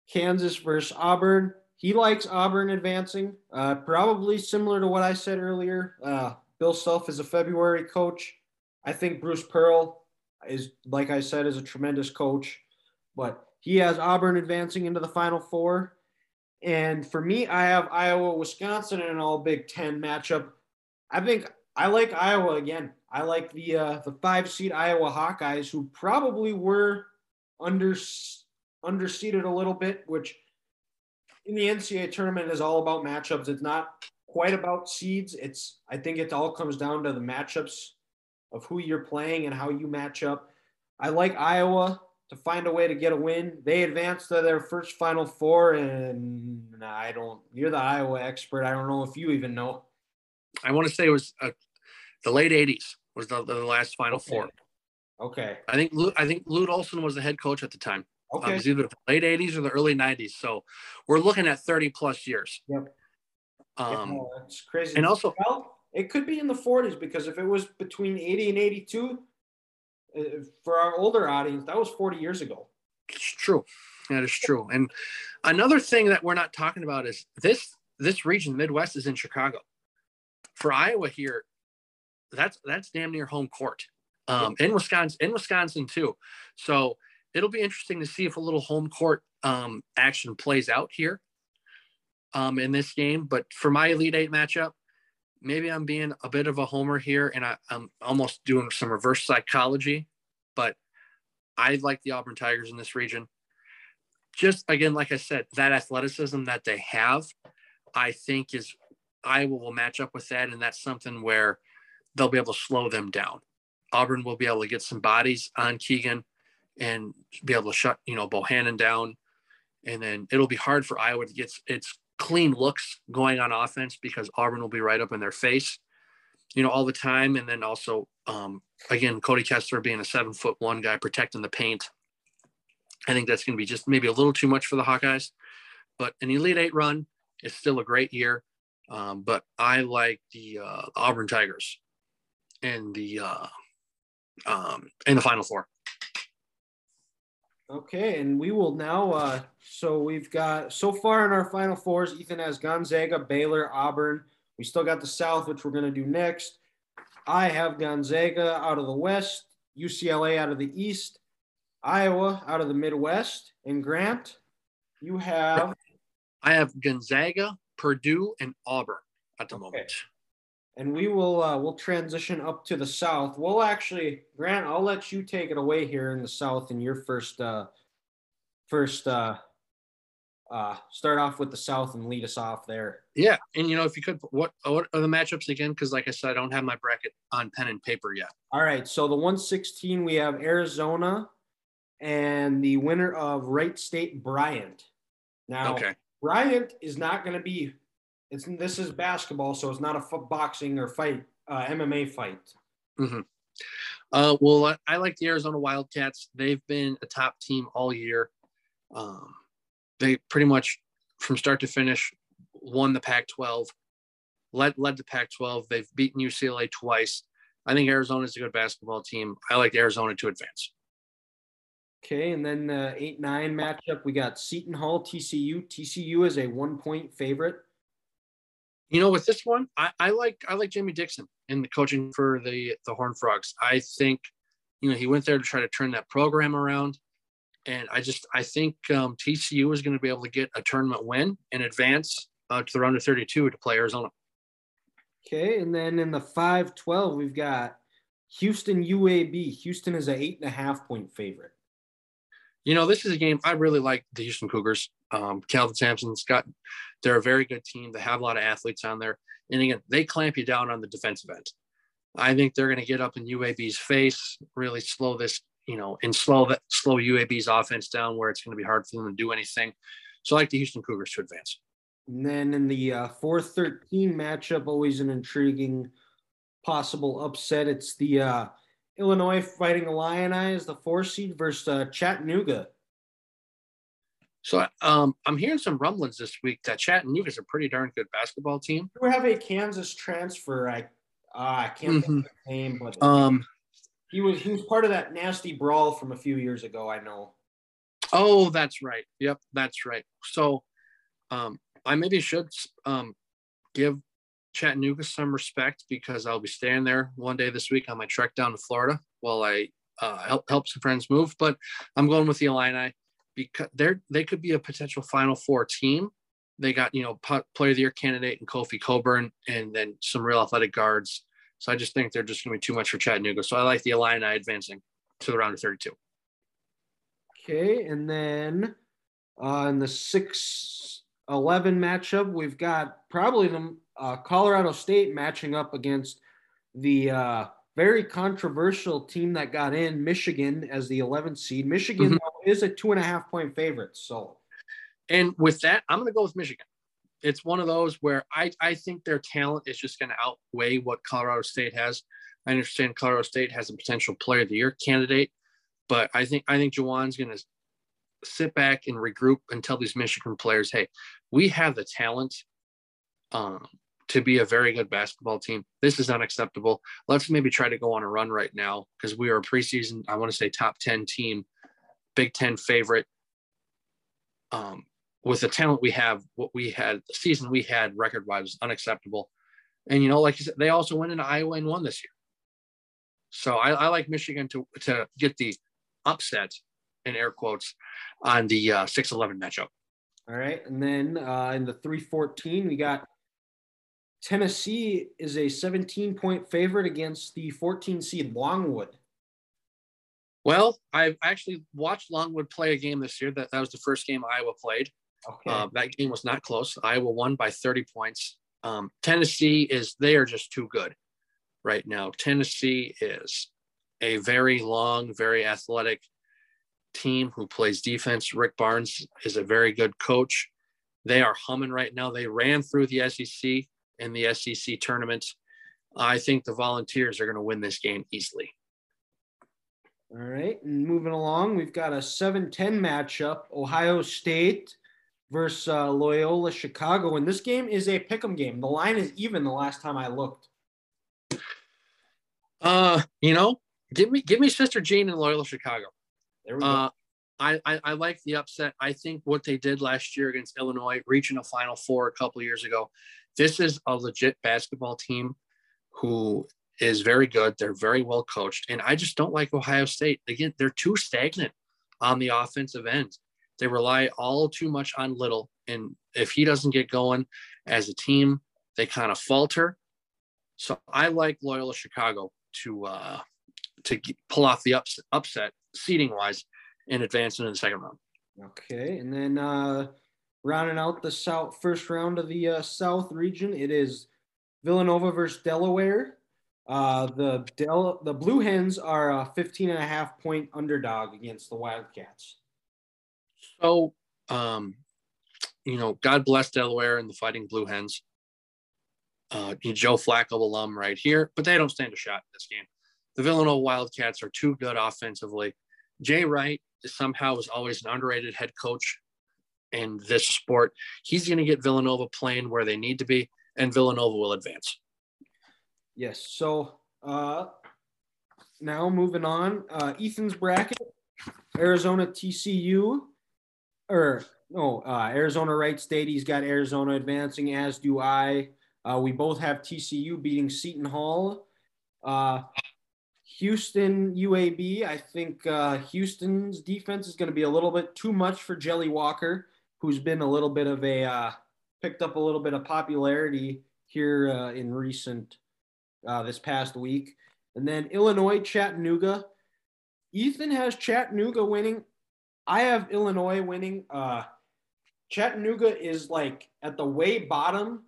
Kansas versus Auburn he likes Auburn advancing, uh, probably similar to what I said earlier. Uh, Bill Self is a February coach. I think Bruce Pearl is, like I said, is a tremendous coach, but he has Auburn advancing into the Final Four. And for me, I have Iowa, Wisconsin in an All Big Ten matchup. I think I like Iowa again. I like the uh, the five seed Iowa Hawkeyes, who probably were under underseeded a little bit, which in the NCAA tournament is all about matchups. It's not quite about seeds. It's I think it all comes down to the matchups of who you're playing and how you match up. I like Iowa to find a way to get a win. They advanced to their first Final Four, and I don't. You're the Iowa expert. I don't know if you even know.
I want to say it was uh, the late '80s was the, the last Final okay. Four.
Okay.
I think I think Lute Olson was the head coach at the time. Okay. Um, it was either the late 80s or the early 90s. So we're looking at 30 plus years.
Yep.
Um, yeah,
that's crazy.
And also,
well, it could be in the 40s because if it was between 80 and 82, uh, for our older audience, that was 40 years ago.
It's true. That is true. And another thing that we're not talking about is this this region, Midwest, is in Chicago. For Iowa here, that's that's damn near home court. Um, in Wisconsin, in Wisconsin too. So it'll be interesting to see if a little home court um, action plays out here um, in this game. But for my Elite Eight matchup, maybe I'm being a bit of a homer here, and I, I'm almost doing some reverse psychology. But I like the Auburn Tigers in this region. Just again, like I said, that athleticism that they have, I think is Iowa will match up with that, and that's something where they'll be able to slow them down. Auburn will be able to get some bodies on Keegan and be able to shut, you know, Bohannon down. And then it'll be hard for Iowa to get its clean looks going on offense because Auburn will be right up in their face, you know, all the time. And then also, um, again, Cody Kessler being a seven foot one guy protecting the paint. I think that's going to be just maybe a little too much for the Hawkeyes. But an Elite Eight run is still a great year. Um, but I like the uh, Auburn Tigers in the uh, um, in the Final Four.
Okay, and we will now. Uh, so we've got so far in our Final Fours, Ethan has Gonzaga, Baylor, Auburn. We still got the South, which we're going to do next. I have Gonzaga out of the West, UCLA out of the East, Iowa out of the Midwest, and Grant, you have.
I have Gonzaga, Purdue, and Auburn at the okay. moment
and we will uh, we'll transition up to the south. We'll actually, Grant, I'll let you take it away here in the south in your first uh, first uh, uh, start off with the south and lead us off there.
Yeah, and you know if you could, what what are the matchups again? Because like I said, I don't have my bracket on pen and paper yet.
All right, so the 116 we have Arizona and the winner of Wright State Bryant. Now, okay. Bryant is not going to be it's this is basketball, so it's not a boxing or fight, uh, MMA fight.
Mm-hmm. Uh, well, I, like the Arizona Wildcats. They've been a top team all year. Um, they pretty much, from start to finish, won the Pac-12, led led the Pac-12. They've beaten UCLA twice. I think Arizona is a good basketball team. I like Arizona to advance.
Okay, and then the eight nine matchup, we got Seton Hall, TCU. TCU is a one point favorite.
You know, with this one, I, I like I like Jamie Dixon in the coaching for the the Horned Frogs. I think, you know, he went there to try to turn that program around, and I just I think um, TCU is going to be able to get a tournament win and advance uh, to the round of 32 to play Arizona.
Okay, and then in the 5-12, we've got Houston UAB. Houston is a eight and a half point favorite.
You know, this is a game I really like the Houston Cougars. Um, Kelvin Sampson's got, they're a very good team. They have a lot of athletes on there. And again, they clamp you down on the defensive end. I think they're going to get up in UAB's face, really slow this, you know, and slow that slow UAB's offense down where it's going to be hard for them to do anything. So I like the Houston Cougars to advance.
And then in the uh, 413 matchup, always an intriguing possible upset. It's the uh, Illinois Fighting Illini as the four seed versus uh, Chattanooga.
So um, I'm hearing some rumblings this week that Chattanooga is a pretty darn good basketball team.
We have a Kansas transfer. I uh, I can't mm-hmm. think of the name, but
um,
he was he was part of that nasty brawl from a few years ago. I know.
Oh, that's right. Yep, that's right. So, um, I maybe should um, give Chattanooga some respect because I'll be staying there one day this week on my trek down to Florida while I uh, help help some friends move. But I'm going with the Illini because they're they could be a potential Final Four team. They got you know player of the year candidate and Kofi Cockburn, and then some real athletic guards. So I just think they're just going to be too much for Chattanooga. So I like the Illini advancing to the round of 32.
Okay, and then in the six eleven matchup, we've got probably the uh, Colorado State matching up against the uh, very controversial team that got in Michigan as the 11th seed. Michigan mm-hmm. is a two and a half point favorite. So,
and with that, I'm going to go with Michigan. It's one of those where I, I think their talent is just going to outweigh what Colorado State has. I understand Colorado State has a potential player of the year candidate, but I think I think Juwan's going to sit back and regroup and tell these Michigan players, hey, we have the talent um, to be a very good basketball team. This is unacceptable. Let's maybe try to go on a run right now because we are a preseason, I want to say top 10 team, Big 10 favorite. Um, with the talent we have, what we had, the season we had record wise unacceptable. And, you know, like you said, they also went into Iowa and won this year. So I, I like Michigan to, to get the upset in air quotes on the uh, 6-11 matchup.
All right. And then uh, in the 314, we got Tennessee is a 17 point favorite against the 14 seed Longwood.
Well, I've actually watched Longwood play a game this year. That, that was the first game Iowa played. Okay. Uh, that game was not close. Iowa won by 30 points. Um, Tennessee is, they are just too good right now. Tennessee is a very long, very athletic team who plays defense. Rick Barnes is a very good coach. They are humming right now. They ran through the SEC in the SEC tournament. I think the Volunteers are going to win this game easily.
All right, and moving along, we've got a 7-10 matchup: Ohio State versus uh, Loyola Chicago, and this game is a pick'em game. The line is even. The last time I looked.
Uh, you know, give me give me Sister Jean and Loyola Chicago. There we go. Uh, I, I, I like the upset. I think what they did last year against Illinois, reaching a Final Four a couple years ago, this is a legit basketball team who is very good. They're very well coached. And I just don't like Ohio State. Again, they're too stagnant on the offensive end. They rely all too much on Liddell. And if he doesn't get going as a team, they kind of falter. So I like Loyola Chicago to uh, to pull off the ups, upset seating wise and advance into the second round.
Okay, and then uh, rounding out the south first round of the uh, South region, it is Villanova versus Delaware. Uh, the Del- the Blue Hens are a 15 and a half point underdog against the Wildcats.
So, um, you know, God bless Delaware and the Fighting Blue Hens. Uh, Joe Flacco alum right here, but they don't stand a shot in this game. The Villanova Wildcats are too good offensively. Jay Wright somehow is always an underrated head coach in this sport. He's going to get Villanova playing where they need to be, and Villanova will advance.
Yes. So uh, now moving on, uh, Ethan's bracket: Arizona, TCU, or no, uh, Arizona Wright State. He's got Arizona advancing, as do I. Uh, we both have TCU beating Seton Hall. Uh, Houston UAB. I think uh, Houston's defense is going to be a little bit too much for Jelly Walker, who's been a little bit of a uh, picked up a little bit of popularity here uh, in recent uh, this past week. And then Illinois Chattanooga. Ethan has Chattanooga winning. I have Illinois winning. Uh, Chattanooga is like at the way bottom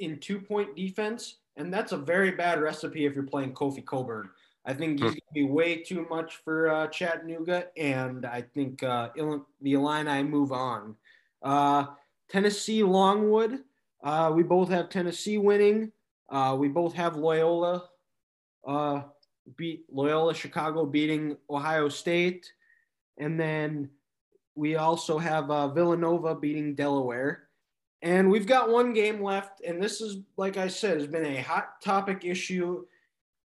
in two point defense, and that's a very bad recipe if you're playing Kofi Cockburn. I think he's hmm. going to be way too much for uh, Chattanooga, and I think uh, the Illini move on. Uh, Tennessee Longwood. Uh, we both have Tennessee winning. Uh, we both have Loyola uh, beat Loyola Chicago beating Ohio State, and then we also have Villanova beating Delaware. And we've got one game left, and this is, like I said, has been a hot topic issue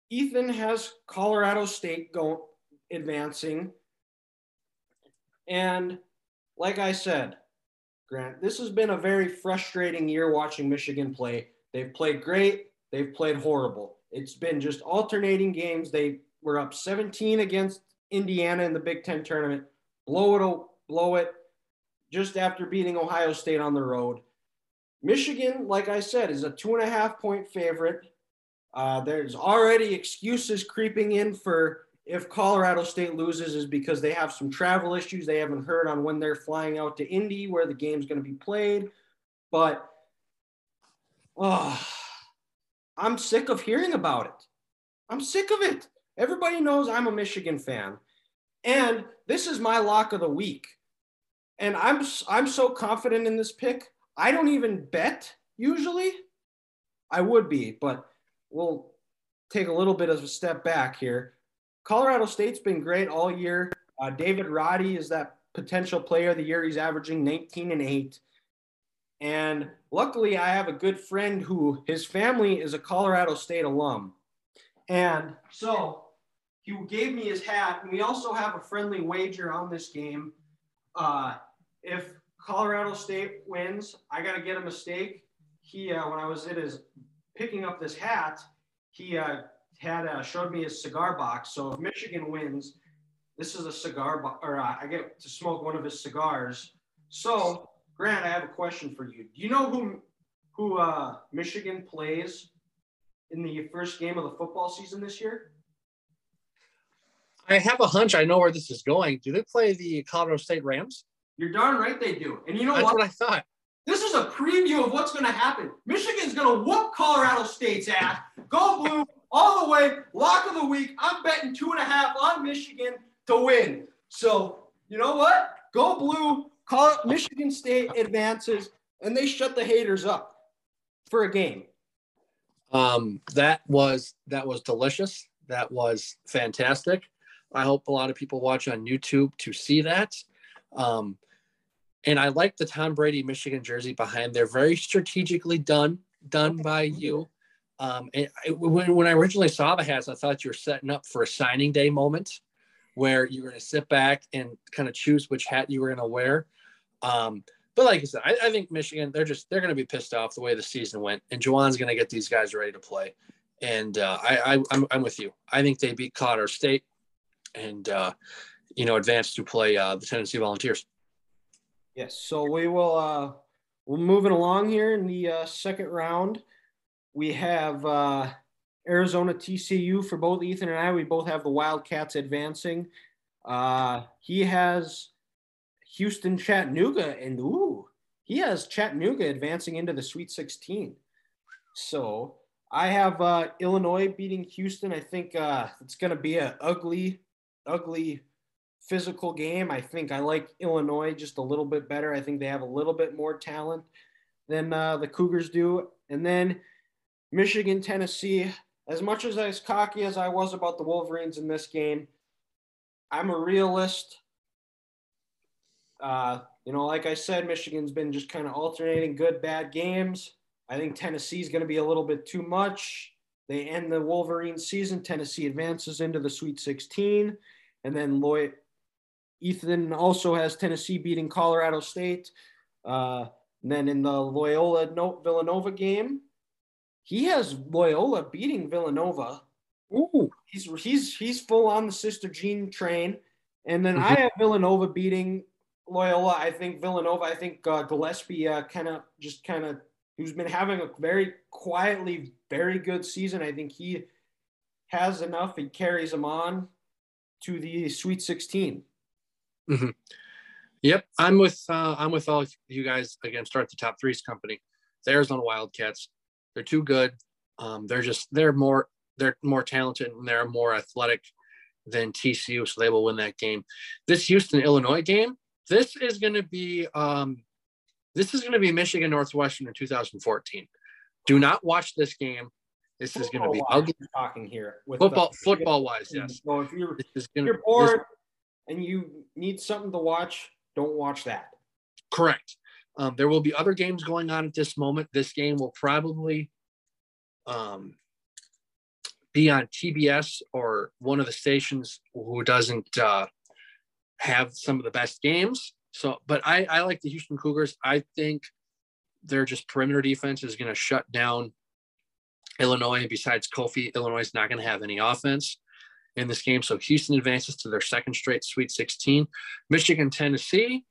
Ethan has Colorado State going advancing. And like I said, Grant, this has been a very frustrating year watching Michigan play. They've played great, they've played horrible. It's been just alternating games. They were up 17 against Indiana in the Big Ten tournament, blow it, blow it, just after beating Ohio State on the road. Michigan, like I said, is a two and a half point favorite. Uh, there's already excuses creeping in for if Colorado State loses is because they have some travel issues. They haven't heard on when they're flying out to Indy where the game's going to be played. But oh, I'm sick of hearing about it. I'm sick of it. Everybody knows I'm a Michigan fan. And this is my lock of the week. And I'm I'm so confident in this pick. I don't even bet usually. I would be, but we'll take a little bit of a step back here. Colorado State's been great all year. Uh, David Roddy is that potential player of the year. He's averaging 19 and 8. And luckily, I have a good friend who his family is a Colorado State alum. And so he gave me his hat. And we also have a friendly wager on this game. Uh, if Colorado State wins, I got to get a mistake. He, uh, when I was at his picking up this hat, he uh, had uh, showed me his cigar box. So if Michigan wins, this is a cigar box, or uh, I get to smoke one of his cigars. So Grant, I have a question for you. Do you know who who uh, Michigan plays in the first game of the football season this year?
I have a hunch. I know where this is going. Do they play the Colorado State Rams?
You're darn right they do. And you know
That's
what?
what I thought.
This is a preview of what's going to happen. Michigan's going to whoop Colorado State's ass. Go blue all the way. Lock of the week. I'm betting two and a half on Michigan to win. So you know what? Go blue. Call it Michigan State advances, and they shut the haters up for a game.
Um, that was that was delicious. That was fantastic. I hope a lot of people watch on YouTube to see that. Um, and I like the Tom Brady Michigan jersey behind there. Very strategically done, done by you. Um, and I, when, when I originally saw the hats, I thought you were setting up for a signing day moment where you were going to sit back and kind of choose which hat you were going to wear. Um, but like I said, I, I, think Michigan, they're just, they're going to be pissed off the way the season went. And Juwan's going to get these guys ready to play. And uh, I, I, I'm, I'm with you. I think they beat Colorado State and, uh, you know, advance to play uh, the Tennessee Volunteers.
Yes. So we will, uh, we're moving along here in the uh, second round. We have uh, Arizona TCU for both Ethan and I. We both have the Wildcats advancing. Uh, he has Houston Chattanooga, and ooh, he has Chattanooga advancing into the Sweet 16. So I have uh, Illinois beating Houston. I think uh, it's going to be an ugly, ugly physical game. I think I like Illinois just a little bit better. I think they have a little bit more talent than uh, the Cougars do. And then Michigan, Tennessee. As much as as cocky as I was about the Wolverines in this game, I'm a realist. Uh, you know, like I said, Michigan's been just kind of alternating good, bad games. I think Tennessee's going to be a little bit too much. They end the Wolverine season. Tennessee advances into the Sweet 16. And then Lloyd, Ethan also has Tennessee beating Colorado State. Uh, and then in the Loyola Villanova game, he has Loyola beating Villanova. Ooh, he's he's he's full on the Sister Jean train. And then mm-hmm. I have Villanova beating Loyola. I think Villanova. I think uh, Gillespie uh, kind of just kind of who's been having a very quietly very good season. I think he has enough. He carries them on to the Sweet 16.
Mm-hmm. Yep, I'm with uh, I'm with all you guys again. Start the top threes company. The Arizona Wildcats. They're too good. Um, they're just they're more they're more talented and they're more athletic than TCU, so they will win that game. This Houston Illinois game, this is going to be um, this is going to be Michigan Northwestern in 2014. Do not watch this game. This football is going to be ugly.
Talking here
football, football wise, yes.
So if you're, if you're bored this, and you need something to watch, don't watch that.
Correct. Um, there will be other games going on at this moment. This game will probably um, be on TBS or one of the stations who doesn't uh, have some of the best games. So, but I, I like the Houston Cougars. I think their just perimeter defense is going to shut down Illinois. Besides Kofi, Illinois is not going to have any offense in this game. So Houston advances to their second straight Sweet 16. Michigan, Tennessee.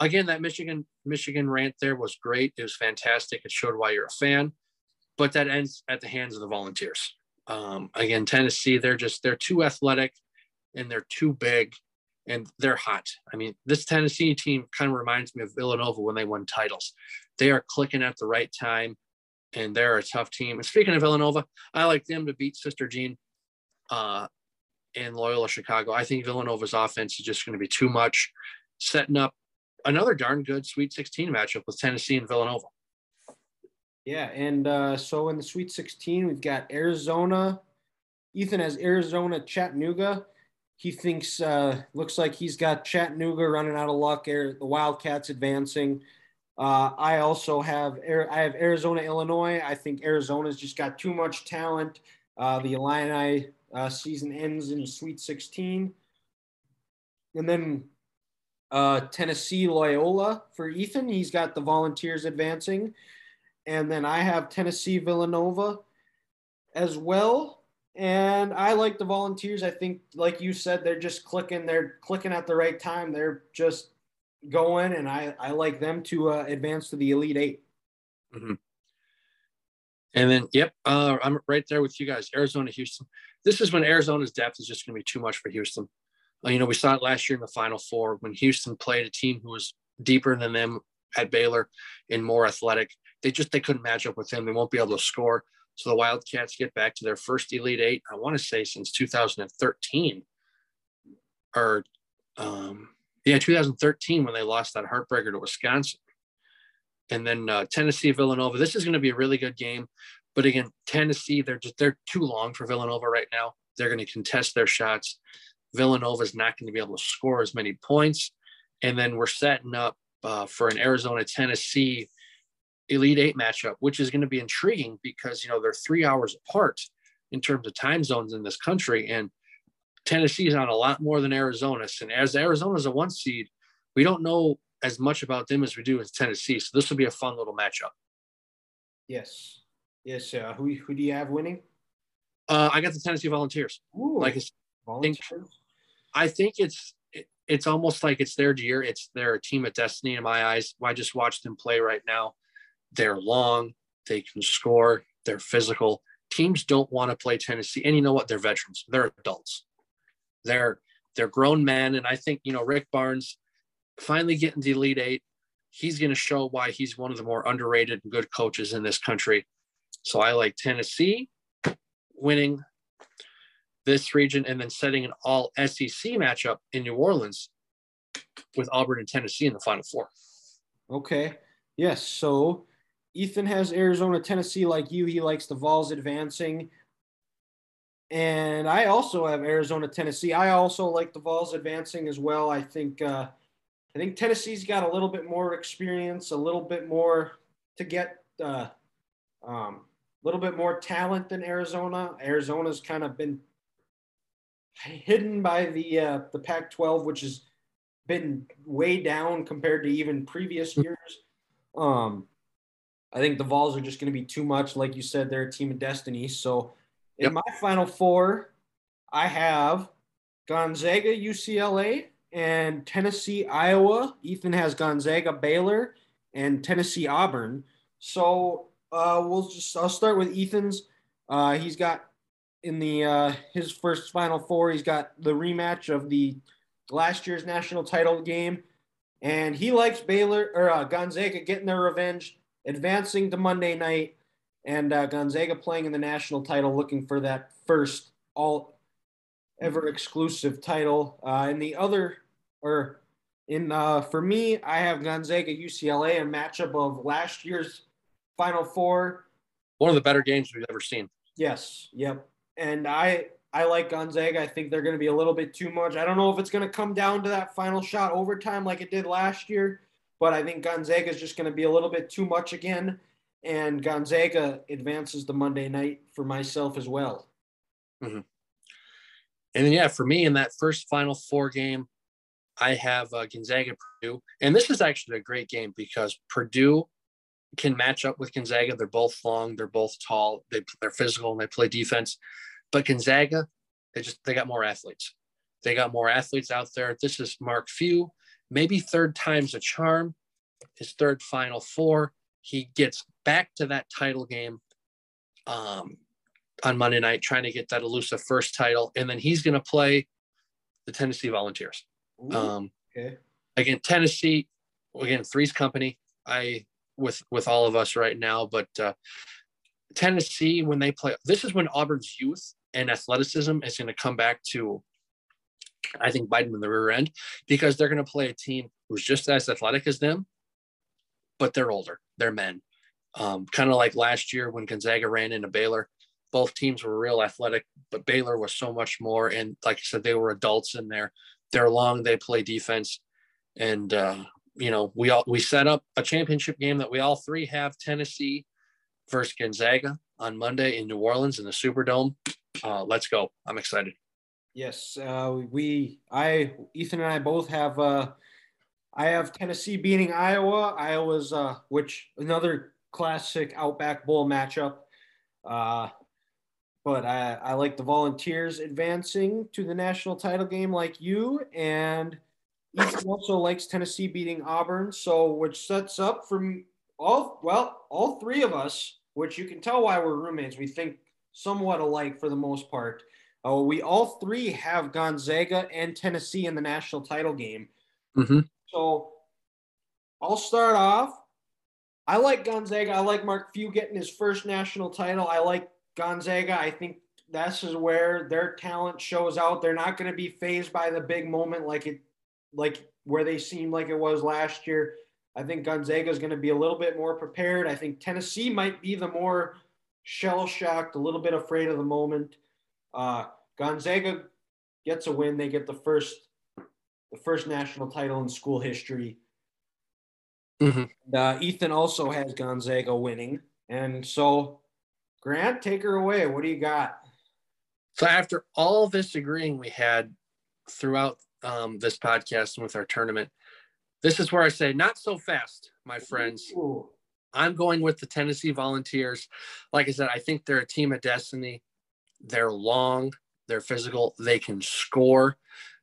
Again, that Michigan Michigan rant there was great. It was fantastic. It showed why you're a fan, but that ends at the hands of the Volunteers. Um, again, Tennessee, they're just they're too athletic and they're too big and they're hot. I mean, this Tennessee team kind of reminds me of Villanova when they won titles. They are clicking at the right time and they're a tough team. And speaking of Villanova, I like them to beat Sister Jean uh, and Loyola Chicago. I think Villanova's offense is just going to be too much, setting up another darn good Sweet 16 matchup with Tennessee and Villanova.
Yeah, and uh, so in the Sweet 16, we've got Arizona. Ethan has Arizona, Chattanooga. He thinks uh, looks like he's got Chattanooga running out of luck. The Wildcats advancing. Uh, I also have I have Arizona, Illinois. I think Arizona's just got too much talent. Uh, the Illini uh, season ends in Sweet 16, and then uh, Tennessee, Loyola for Ethan. He's got the Volunteers advancing, and then I have Tennessee, Villanova as well. And I like the Volunteers. I think, like you said, they're just clicking. They're clicking at the right time. They're just going, and I I like them to uh, advance to the Elite 8
mm-hmm. And then, yep, uh, I'm right there with you guys. Arizona, Houston. This is when Arizona's depth is just going to be too much for Houston. Uh, you know, we saw it last year in the Final Four when Houston played a team who was deeper than them at Baylor and more athletic. They just they couldn't match up with them. They won't be able to score. So the Wildcats get back to their first Elite Eight. I want to say since 2013, or um, yeah, 2013 when they lost that heartbreaker to Wisconsin. And then uh, Tennessee, Villanova. This is going to be a really good game. But again, Tennessee, they're just they're too long for Villanova right now. They're going to contest their shots. Villanova is not going to be able to score as many points. And then we're setting up uh, for an Arizona Tennessee Elite Eight matchup, which is going to be intriguing because you know they're three hours apart in terms of time zones in this country, and Tennessee is on a lot more than Arizona. And as Arizona is a one seed, we don't know as much about them as we do with Tennessee. So this will be a fun little matchup.
Yes, yes. Uh, who who do you have winning?
Uh, I got the Tennessee Volunteers.
Ooh,
like
Volunteers.
I think, I think it's it's almost like it's their year. It's their team of destiny in my eyes. I just watched them play right now. They're long. They can score. They're physical. Teams don't want to play Tennessee, and you know what? They're veterans. They're adults. They're they're grown men, and I think you know Rick Barnes finally getting the Elite Eight. He's going to show why he's one of the more underrated and good coaches in this country. So I like Tennessee winning this region and then setting an all SEC matchup in New Orleans with Auburn and Tennessee in the Final Four.
Okay. Yes. So Ethan has Arizona, Tennessee like you. He likes the Vols advancing. And I also have Arizona, Tennessee. I also like the Vols advancing as well. I think uh, I think Tennessee's got a little bit more experience, a little bit more to get, uh, um, a little bit more talent than Arizona. Arizona's kind of been hidden by the uh, the Pac-12, which has been way down compared to even previous years. Um, I think the Vols are just going to be too much. Like you said, they're a team of destiny. So in yep. my final four, I have Gonzaga, UCLA, and Tennessee, Iowa. Ethan has Gonzaga, Baylor, and Tennessee, Auburn. So uh, we'll just I'll start with Ethan's. Uh, he's got in the uh, his first Final Four. He's got the rematch of the last year's national title game, and he likes Baylor or uh, Gonzaga getting their revenge, advancing to Monday night, and uh, Gonzaga playing in the national title, looking for that first all ever exclusive title. Uh, and the other, or in uh, for me, I have Gonzaga UCLA, a matchup of last year's Final Four.
One of the better games we've ever seen.
Yes. Yep and I I like Gonzaga. I think they're going to be a little bit too much. I don't know if it's going to come down to that final shot overtime like it did last year, but I think Gonzaga is just going to be a little bit too much again. And Gonzaga advances the Monday night for myself as well.
Mm-hmm. And yeah, for me in that first Final Four game, I have uh, Gonzaga Purdue, and this is actually a great game because Purdue can match up with Gonzaga. They're both long, they're both tall, they, they're physical, and they play defense. But Gonzaga, they just they got more athletes. They got more athletes out there. This is Mark Few, maybe third time's a charm. His third Final Four. He gets back to that title game um, on Monday night, trying to get that elusive first title, and then he's going to play the Tennessee Volunteers.
Ooh, um, okay.
Again, Tennessee. Again, Three's Company. I with with all of us right now. But uh, Tennessee, when they play, this is when Auburn's youth and athleticism is going to come back to, I think, Biden in the rear end because they're going to play a team who's just as athletic as them, but they're older. They're men. Um, kind of like last year when Gonzaga ran into Baylor. Both teams were real athletic, but Baylor was so much more. And like I said, they were adults in there. They're long. They play defense, and uh, you know, we all we set up a championship game that we all three have Tennessee versus Gonzaga on Monday in New Orleans in the Superdome. Uh, let's go! I'm excited.
Yes, uh, we, I, Ethan and I both have. Uh, I have Tennessee beating Iowa. Iowa's, uh, which another classic Outback Bowl matchup. Uh, but I, I like the Volunteers advancing to the national title game, like you, and Ethan also likes Tennessee beating Auburn. So, which sets up from all well, all three of us, which you can tell why we're roommates. We think somewhat alike for the most part. Uh, we all three have Gonzaga and Tennessee in the national title game.
Mm-hmm.
So I'll start off. I like Gonzaga. I like Mark Few getting his first national title. I like Gonzaga. I think this is where their talent shows out. They're not going to be fazed by the big moment like it, like where they seemed like it was last year. I think Gonzaga is going to be a little bit more prepared. I think Tennessee might be the more shell shocked, a little bit afraid of the moment. Uh, Gonzaga gets a win. They get the first the first national title in school history.
Mm-hmm.
Uh, Ethan also has Gonzaga winning, and so Grant, take her away. What do you got?
So after all this agreeing we had throughout um, this podcast and with our tournament, this is where I say, not so fast, my friends.
Ooh.
I'm going with the Tennessee Volunteers. Like I said, I think they're a team of destiny. They're long, they're physical, they can score.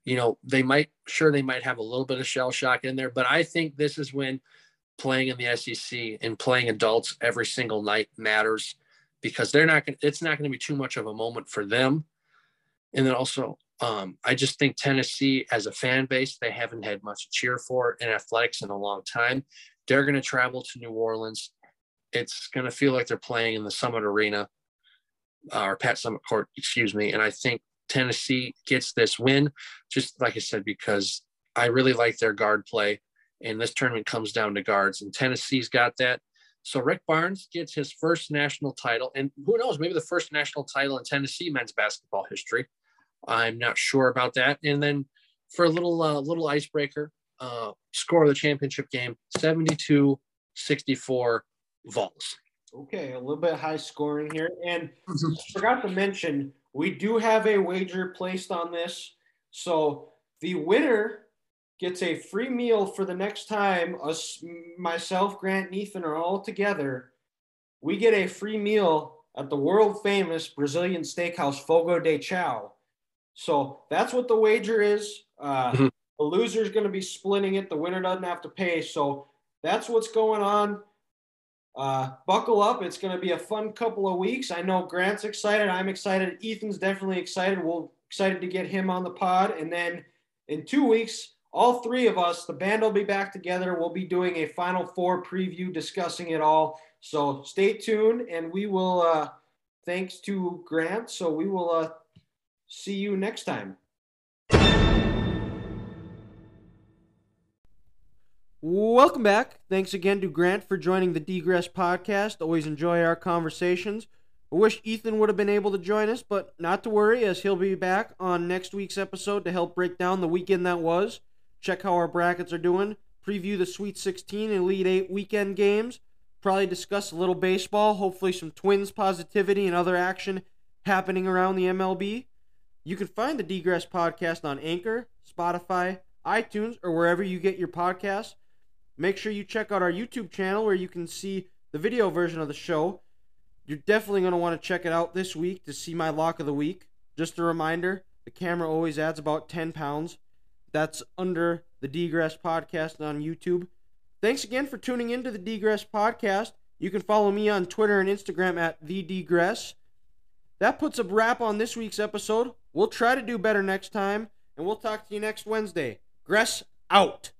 You know, they might, sure, they might have a little bit of shell shock in there, but I think this is when playing in the SEC and playing adults every single night matters because they're not going to, it's not going to be too much of a moment for them. And then also, um, I just think Tennessee as a fan base, they haven't had much to cheer for in athletics in a long time. They're going to travel to New Orleans. It's going to feel like they're playing in the Summitt Arena uh, or Pat Summitt Court, excuse me. And I think Tennessee gets this win, just like I said, because I really like their guard play. And this tournament comes down to guards, and Tennessee's got that. So Rick Barnes gets his first national title, and who knows, maybe the first national title in Tennessee men's basketball history. I'm not sure about that. And then for a little uh, little icebreaker, uh, score of the championship game 72 64 Vols.
Okay, a little bit high scoring here. And forgot to mention, we do have a wager placed on this. So the winner gets a free meal for the next time us myself grant and ethan are all together we get a free meal at the world famous brazilian steakhouse fogo de chao so that's what the wager is. Uh,
Mhm.
the loser's going to be splitting it. The winner doesn't have to pay. So that's what's going on. Uh, buckle up. It's going to be a fun couple of weeks. I know grant's excited. I'm excited. Ethan's definitely excited. We're excited to get him on the pod. And then in two weeks all three of us, the band will be back together. We'll be doing a Final Four preview discussing it all. So stay tuned and we will, uh, thanks to Grant. So we will uh, see you next time. Welcome back. Thanks again to Grant for joining the Degress podcast. Always enjoy our conversations. I wish Ethan would have been able to join us, but not to worry, as he'll be back on next week's episode to help break down the weekend that was check how our brackets are doing, preview the Sweet 16 and Elite 8 weekend games, probably discuss a little baseball, hopefully some Twins positivity and other action happening around the MLB. You can find the Degress podcast on Anchor, Spotify, iTunes, or wherever you get your podcasts. Make sure you check out our YouTube channel where you can see the video version of the show. You're definitely going to want to check it out this week to see my lock of the week. Just a reminder the camera always adds about 10 pounds. That's under the Degress Podcast on YouTube. Thanks again for tuning into the Degress Podcast. You can follow me on Twitter and Instagram at the Degress. That puts a wrap on this week's episode. We'll try to do better next time, and we'll talk to you next Wednesday. Gress out.